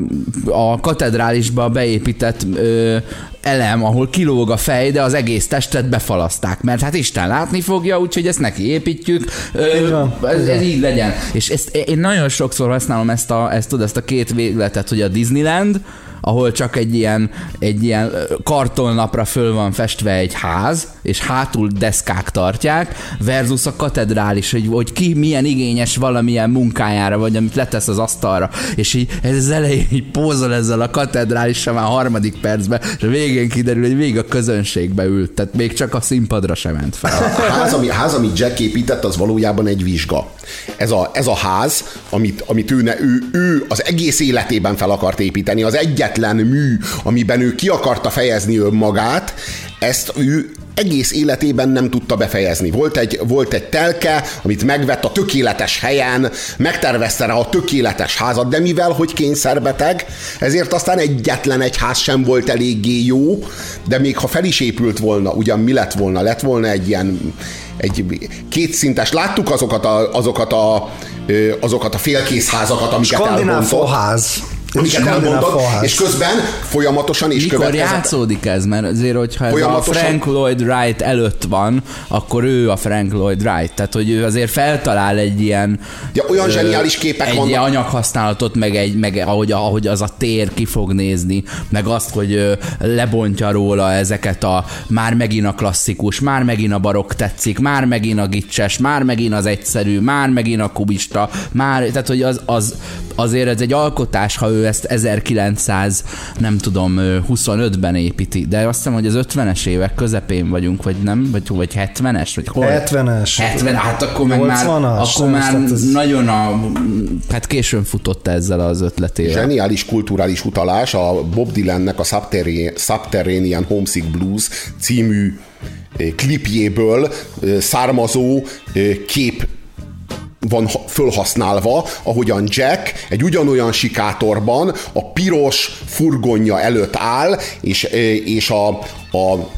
a katedrálisba beépített ö, elem, ahol kilóg a fej, de az egész testet befalaszták, mert hát Isten látni fogja, úgyhogy ezt neki építjük, ö, van, ez, így ez így legyen. És ezt, én nagyon sokszor használom ezt a, ezt, tudod, ezt a két végletet, hogy a Disneyland, ahol csak egy ilyen, egy ilyen ö, kartonnapra föl van festve egy ház, és hátul deszkák tartják, versus a katedrális, hogy, hogy ki milyen igényes valamilyen munkájára, vagy amit letesz az asztalra, és így ez az elején így pózol ezzel a katedrálissal már a harmadik percben, és a végén kiderül, hogy végig a közönségbe ült, tehát még csak a színpadra sem ment fel. [laughs] A ház, ami, ház, amit Jack épített, az valójában egy vizsga. Ez a, ez a ház, amit, amit ő, ne, ő, ő az egész életében fel akart építeni, az egyetlen mű, amiben ő ki akarta fejezni önmagát, ezt ő egész életében nem tudta befejezni. Volt egy, volt egy telke, amit megvett a tökéletes helyen, megtervezte rá a tökéletes házat, de mivel, hogy kényszerbeteg, ezért aztán egyetlen egy ház sem volt eléggé jó, de még ha fel is épült volna, ugyan mi lett volna? Lett volna egy ilyen egy kétszintes, láttuk azokat a, azokat a, azokat a félkész házakat, amiket Skandináv elbontott. faház. Amiket faház. és közben folyamatosan is Mikor játszódik ez? Mert azért, hogyha ez a Frank Lloyd Wright előtt van, akkor ő a Frank Lloyd Wright. Tehát, hogy ő azért feltalál egy ilyen... Ja, olyan zseniális képek egy vannak. ilyen anyaghasználatot, meg, egy, meg ahogy, ahogy az a tér ki fog nézni, meg azt, hogy lebontja róla ezeket a már megint a klasszikus, már megint a barokk tetszik, már megint a gicses, már megint az egyszerű, már megint a kubista, már, tehát hogy az, az azért ez egy alkotás, ha ő ezt 1900, nem tudom, ö, 25-ben építi, de azt hiszem, hogy az 50-es évek közepén vagyunk, vagy nem, vagy, vagy 70-es, vagy hol? 70-es. 70, hát akkor meg már, 80-as, akkor nem, már ez- nagyon a, hát későn futott ezzel az ötletével. Zseniális kulturális utalás a Bob Dylannek a Subterranean, Subterranean Homesick Blues című eh, klipjéből eh, származó eh, kép van ha- fölhasználva, ahogyan Jack egy ugyanolyan sikátorban a piros furgonja előtt áll, és, és a, a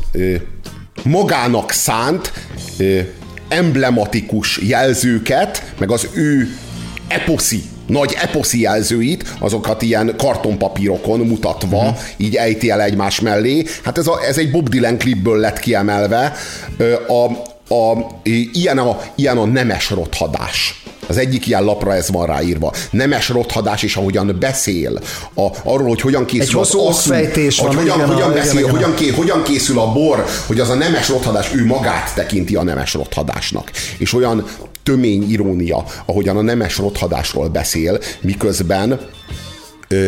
magának szánt emblematikus jelzőket, meg az ő eposzi, nagy eposzi jelzőit, azokat ilyen kartonpapírokon mutatva, uh-huh. így ejti el egymás mellé. Hát ez, a, ez egy Bob Dylan klipből lett kiemelve. A, a, ilyen, a, ilyen a nemes rothadás. Az egyik ilyen lapra ez van ráírva. Nemes rothadás, és ahogyan beszél a, arról, hogy hogyan készül Egy hosszú az asszú, hogy hogyan, igen, a- hogyan, igen, beszél, igen. hogyan, ké, hogyan készül a bor, hogy az a nemes rothadás, ő magát tekinti a nemes rothadásnak. És olyan tömény irónia, ahogyan a nemes rothadásról beszél, miközben ö,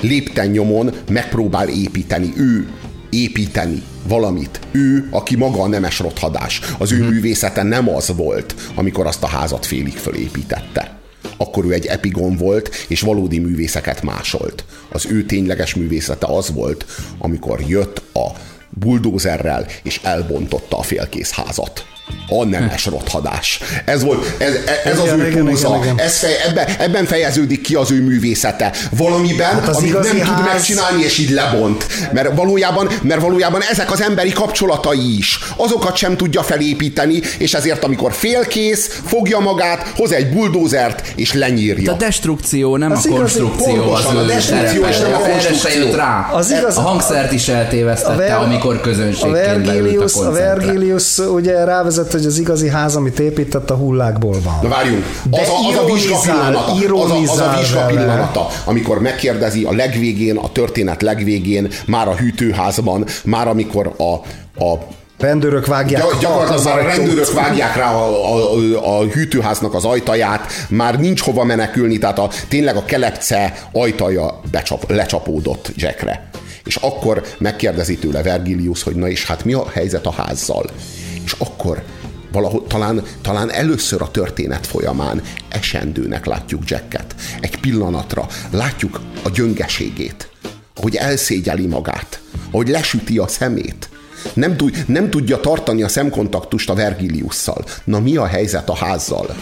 lépten nyomon megpróbál építeni. Ő építeni valamit. Ő, aki maga a nemes rothadás. Az ő művészete nem az volt, amikor azt a házat félig fölépítette. Akkor ő egy epigon volt, és valódi művészeket másolt. Az ő tényleges művészete az volt, amikor jött a buldózerrel, és elbontotta a félkész házat. A nemes rothadás. Ez volt, ez, ez az Igen, ő igen, póza. igen, igen. Ez fej, ebben, ebben fejeződik ki az ő művészete. Valamiben, Hát az amit nem tud ház- megcsinálni, és így lebont. Mert valójában, mert valójában ezek az emberi kapcsolatai is. Azokat sem tudja felépíteni, és ezért amikor félkész, fogja magát, hoz egy buldózert, és lenyírja. A destrukció, nem Az a konstrukció pontosan, az a ő destrukció és nem a konstrukció. rá. Az igaz- a hangszert is eltévesztette, Ver- amikor a közönségként a Vergilius, a koncertre. Vergilius ugye rávezet, hogy az igazi ház, amit épített, a hullákból van. Na várjunk, De az a, az a vizsga pillanata, az a, az a vizsga pillanata, amikor megkérdezi a legvégén, a történet legvégén, már a hűtőházban, már amikor a, a Rendőrök vágják Gy- gyakorlatilag már a rendőrök vágják rá a, a, a, a hűtőháznak az ajtaját, már nincs hova menekülni, tehát a, tényleg a kelepce ajtaja becsap, lecsapódott Jackre. És akkor megkérdezi tőle Vergilius, hogy na és hát mi a helyzet a házzal? És akkor valahol talán, talán először a történet folyamán esendőnek látjuk Jacket. Egy pillanatra látjuk a gyöngeségét, ahogy elszégyeli magát, ahogy lesüti a szemét. Nem, tud, nem tudja tartani a szemkontaktust a Vergiliusszal. Na mi a helyzet a házzal?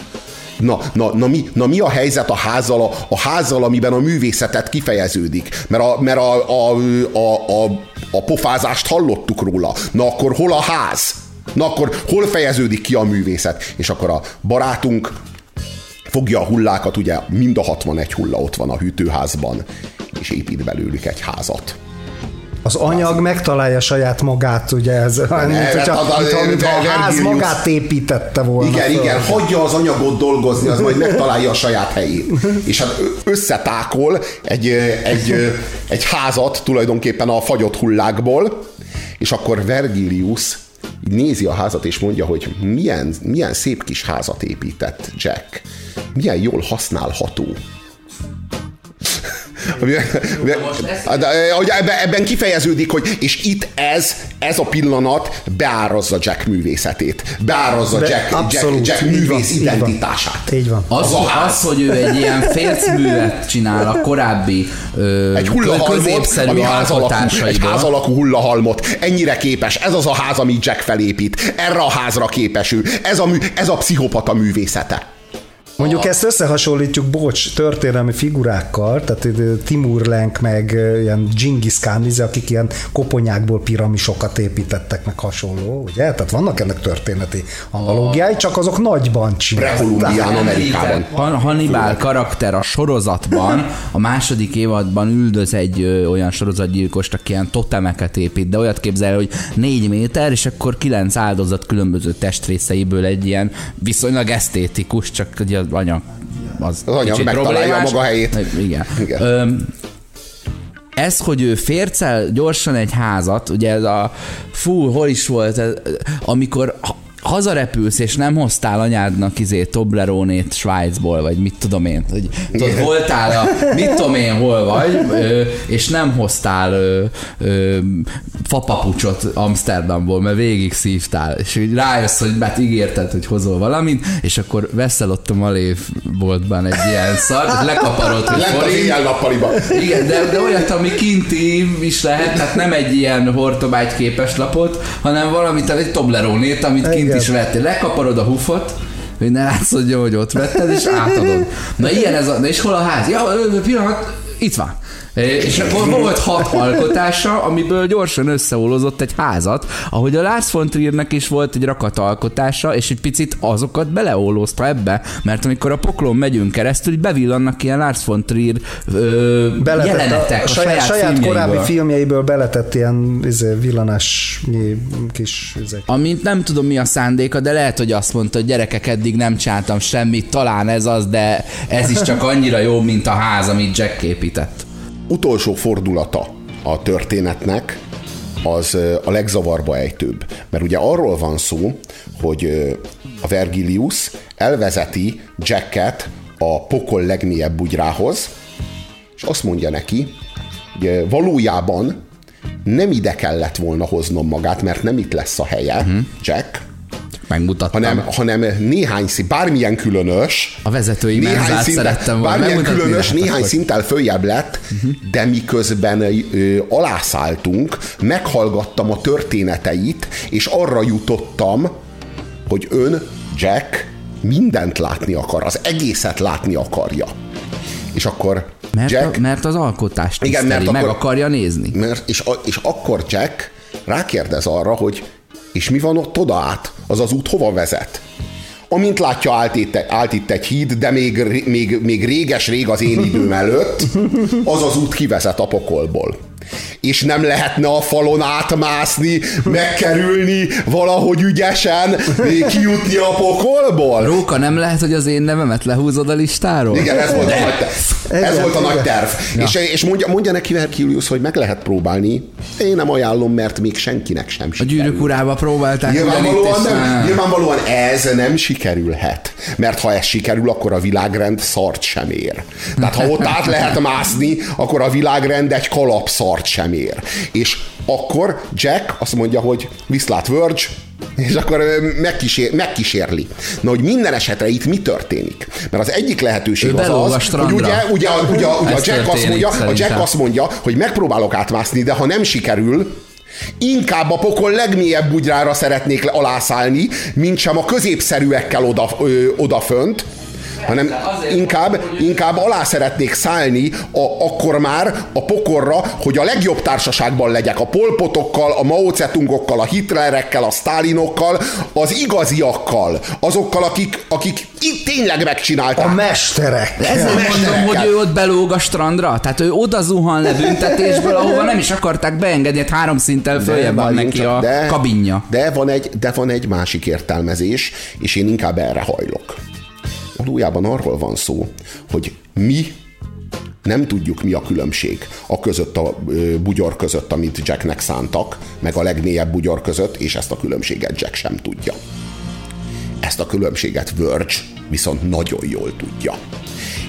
Na, na, na, mi, na mi a helyzet a házzal, a, a házzal, amiben a művészetet kifejeződik? Mert a, mert a, a, a, a, a pofázást hallottuk róla. Na akkor hol a ház? Na akkor hol fejeződik ki a művészet? És akkor a barátunk fogja a hullákat, ugye mind a 61 hulla ott van a hűtőházban, és épít belőlük egy házat. Az anyag megtalálja saját magát, ugye ez, ne, mint, hogyha, hát mint, mint, mint a ház magát építette volna. Igen, föl. igen, hagyja az anyagot dolgozni, az majd megtalálja a saját helyét. [laughs] És hát összetákol egy, egy, egy házat tulajdonképpen a fagyott hullákból, és akkor Vergilius nézi a házat, és mondja, hogy milyen, milyen szép kis házat épített Jack. Milyen jól használható. Ebben, ebben kifejeződik, hogy és itt ez, ez a pillanat beárazza Jack művészetét. Beárazza Be, Jack, abszolút, Jack, Jack művész van, identitását. Így van. Az, az, az, hogy ő egy ilyen fércművet csinál a korábbi ö, egy hullahalmot, ami ház alakú, egy ház alakú hullahalmot. Ennyire képes. Ez az a ház, amit Jack felépít. Erre a házra képes ő. Ez a, mű, ez a pszichopata művészete. Mondjuk ezt összehasonlítjuk, bocs, történelmi figurákkal, tehát Timur Lenk, meg ilyen Genghis Khan, akik ilyen koponyákból piramisokat építettek, meg hasonló, ugye? Tehát vannak ennek történeti analógiái, csak azok nagyban csinálták. Prekolumbián, Amerikában. Han- Hannibal karakter a sorozatban, a második évadban üldöz egy ö, olyan sorozatgyilkost, aki ilyen totemeket épít, de olyat képzel, hogy négy méter, és akkor kilenc áldozat különböző testrészeiből egy ilyen viszonylag esztétikus, csak ugye anya az, az anya megtalálja a maga helyét. Igen. Igen. Ö, ez, hogy ő fércel gyorsan egy házat, ugye ez a fú, hol is volt, ez, amikor hazarepülsz, és nem hoztál anyádnak izé Toblerónét Svájcból, vagy mit tudom én, hogy tudod, voltál a, mit tudom én, hol vagy, és nem hoztál ö, ö, fapapucsot Amsterdamból, mert végig szívtál, és úgy rájössz, hogy mert ígérted, hogy hozol valamit, és akkor veszel ott a Malév boltban egy ilyen szart, lekaparod, hogy forint. Igen, de, de olyat, ami kinti is lehet, tehát nem egy ilyen hortobágy képes lapot, hanem valamit, egy Toblerónét, amit kint is vettél. Lekaparod a hufot, hogy ne látszódjon, hogy ott vetted, és átadod. Na ilyen ez a, na és hol a ház? Ja, pillanat, itt van. És akkor volt hat alkotása, amiből gyorsan összeolozott egy házat, ahogy a Lars von Triernek is volt egy rakat alkotása, és egy picit azokat beleolózta ebbe, mert amikor a poklon megyünk keresztül, bevillannak ilyen Lars von Trier ö, jelenetek a, a saját, saját korábbi filmjeiből beletett ilyen izé, villanás kis izé. Amint nem tudom mi a szándéka, de lehet, hogy azt mondta, hogy gyerekek, eddig nem csináltam semmit, talán ez az, de ez is csak annyira jó, mint a ház, amit Jack épített utolsó fordulata a történetnek az a legzavarba ejtőbb. Mert ugye arról van szó, hogy a Vergilius elvezeti Jacket a pokol legmélyebb bugyrához, és azt mondja neki, hogy valójában nem ide kellett volna hoznom magát, mert nem itt lesz a helye, uh-huh. Jack, megmutattam. Hanem, hanem néhány szint, bármilyen különös. A vezetői néhány szinten, szerettem volna Bármilyen különös, néhány szinttel följebb lett, uh-huh. de miközben ö, alászáltunk, meghallgattam a történeteit, és arra jutottam, hogy ön, Jack, mindent látni akar, az egészet látni akarja. És akkor mert, Jack... A, mert az alkotást igen, mert meg akkor, akarja nézni. Mert, és, és akkor Jack rákérdez arra, hogy és mi van ott oda át? Az az út hova vezet? Amint látja, állt itt, állt itt egy híd, de még, még, még réges-rég az én időm előtt, az az út kivezet a pokolból és nem lehetne a falon átmászni, megkerülni valahogy ügyesen, kijutni a pokolból? Róka, nem lehet, hogy az én nevemet lehúzod a listáról? Igen, ez volt a nagy terv. Ez volt a nagy terv. Ja. És, és mondja, mondja neki Verkilius, hogy meg lehet próbálni. Én nem ajánlom, mert még senkinek sem sikerül. A gyűrűk urába próbálták. Nyilvánvalóan, nem, nyilvánvalóan ez nem sikerülhet. Mert ha ez sikerül, akkor a világrend szart sem ér. Tehát ha ott át lehet mászni, akkor a világrend egy kalap szart sem ér. És akkor Jack azt mondja, hogy viszlát Verge, És akkor megkísér, megkísérli. Na, hogy minden esetre itt mi történik? Mert az egyik lehetőség az az, hogy ugye, ugye, ugye, ugye a, Jack azt mondja, a Jack azt mondja, hogy megpróbálok átmászni, de ha nem sikerül, Inkább a pokol legmélyebb bugyrára szeretnék alászálni, mint sem a középszerűekkel oda, ö, odafönt hanem inkább, inkább alá szeretnék szállni a, akkor már a pokorra, hogy a legjobb társaságban legyek a polpotokkal, a Mao Zedongokkal, a Hitlerekkel, a Stalinokkal, az igaziakkal, azokkal, akik, akik itt tényleg megcsinálták. A mesterek. Ezzel mondom, hogy ő ott belóg a strandra. Tehát ő oda zuhan le büntetésből, ahova nem is akarták beengedni, hát három szinttel följebb van neki a de, kabinja. De van, egy, de van egy másik értelmezés, és én inkább erre hajlok valójában arról van szó, hogy mi nem tudjuk, mi a különbség a között a bugyor között, amit Jacknek szántak, meg a legmélyebb bugyor között, és ezt a különbséget Jack sem tudja. Ezt a különbséget Verge viszont nagyon jól tudja.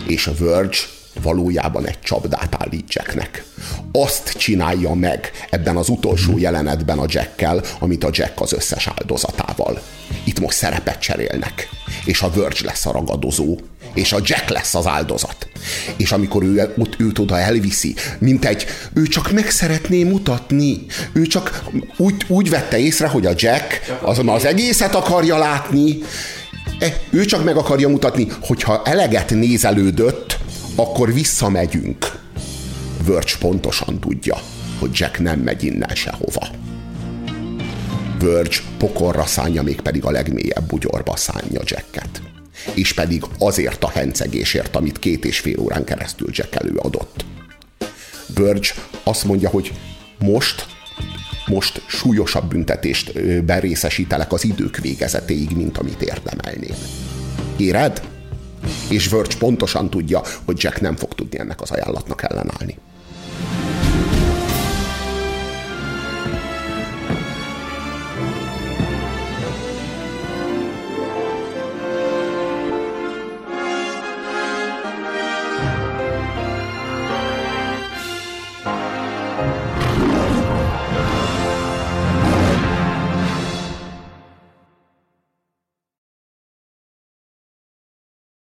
És a Verge valójában egy csapdát állít Jacknek. Azt csinálja meg ebben az utolsó jelenetben a Jackkel, amit a Jack az összes áldozatával. Itt most szerepet cserélnek és a Verge lesz a ragadozó, és a Jack lesz az áldozat. És amikor ő ott őt oda elviszi, mint egy, ő csak meg szeretné mutatni, ő csak úgy, úgy vette észre, hogy a Jack az, az egészet akarja látni, e, ő csak meg akarja mutatni, hogyha eleget nézelődött, akkor visszamegyünk. Verge pontosan tudja, hogy Jack nem megy innen sehova. Verge pokorra szánja, még pedig a legmélyebb bugyorba szánja Jacket. És pedig azért a hencegésért, amit két és fél órán keresztül Jack előadott. Verge azt mondja, hogy most most súlyosabb büntetést berészesítelek az idők végezetéig, mint amit érdemelnék. Éred? És Verge pontosan tudja, hogy Jack nem fog tudni ennek az ajánlatnak ellenállni.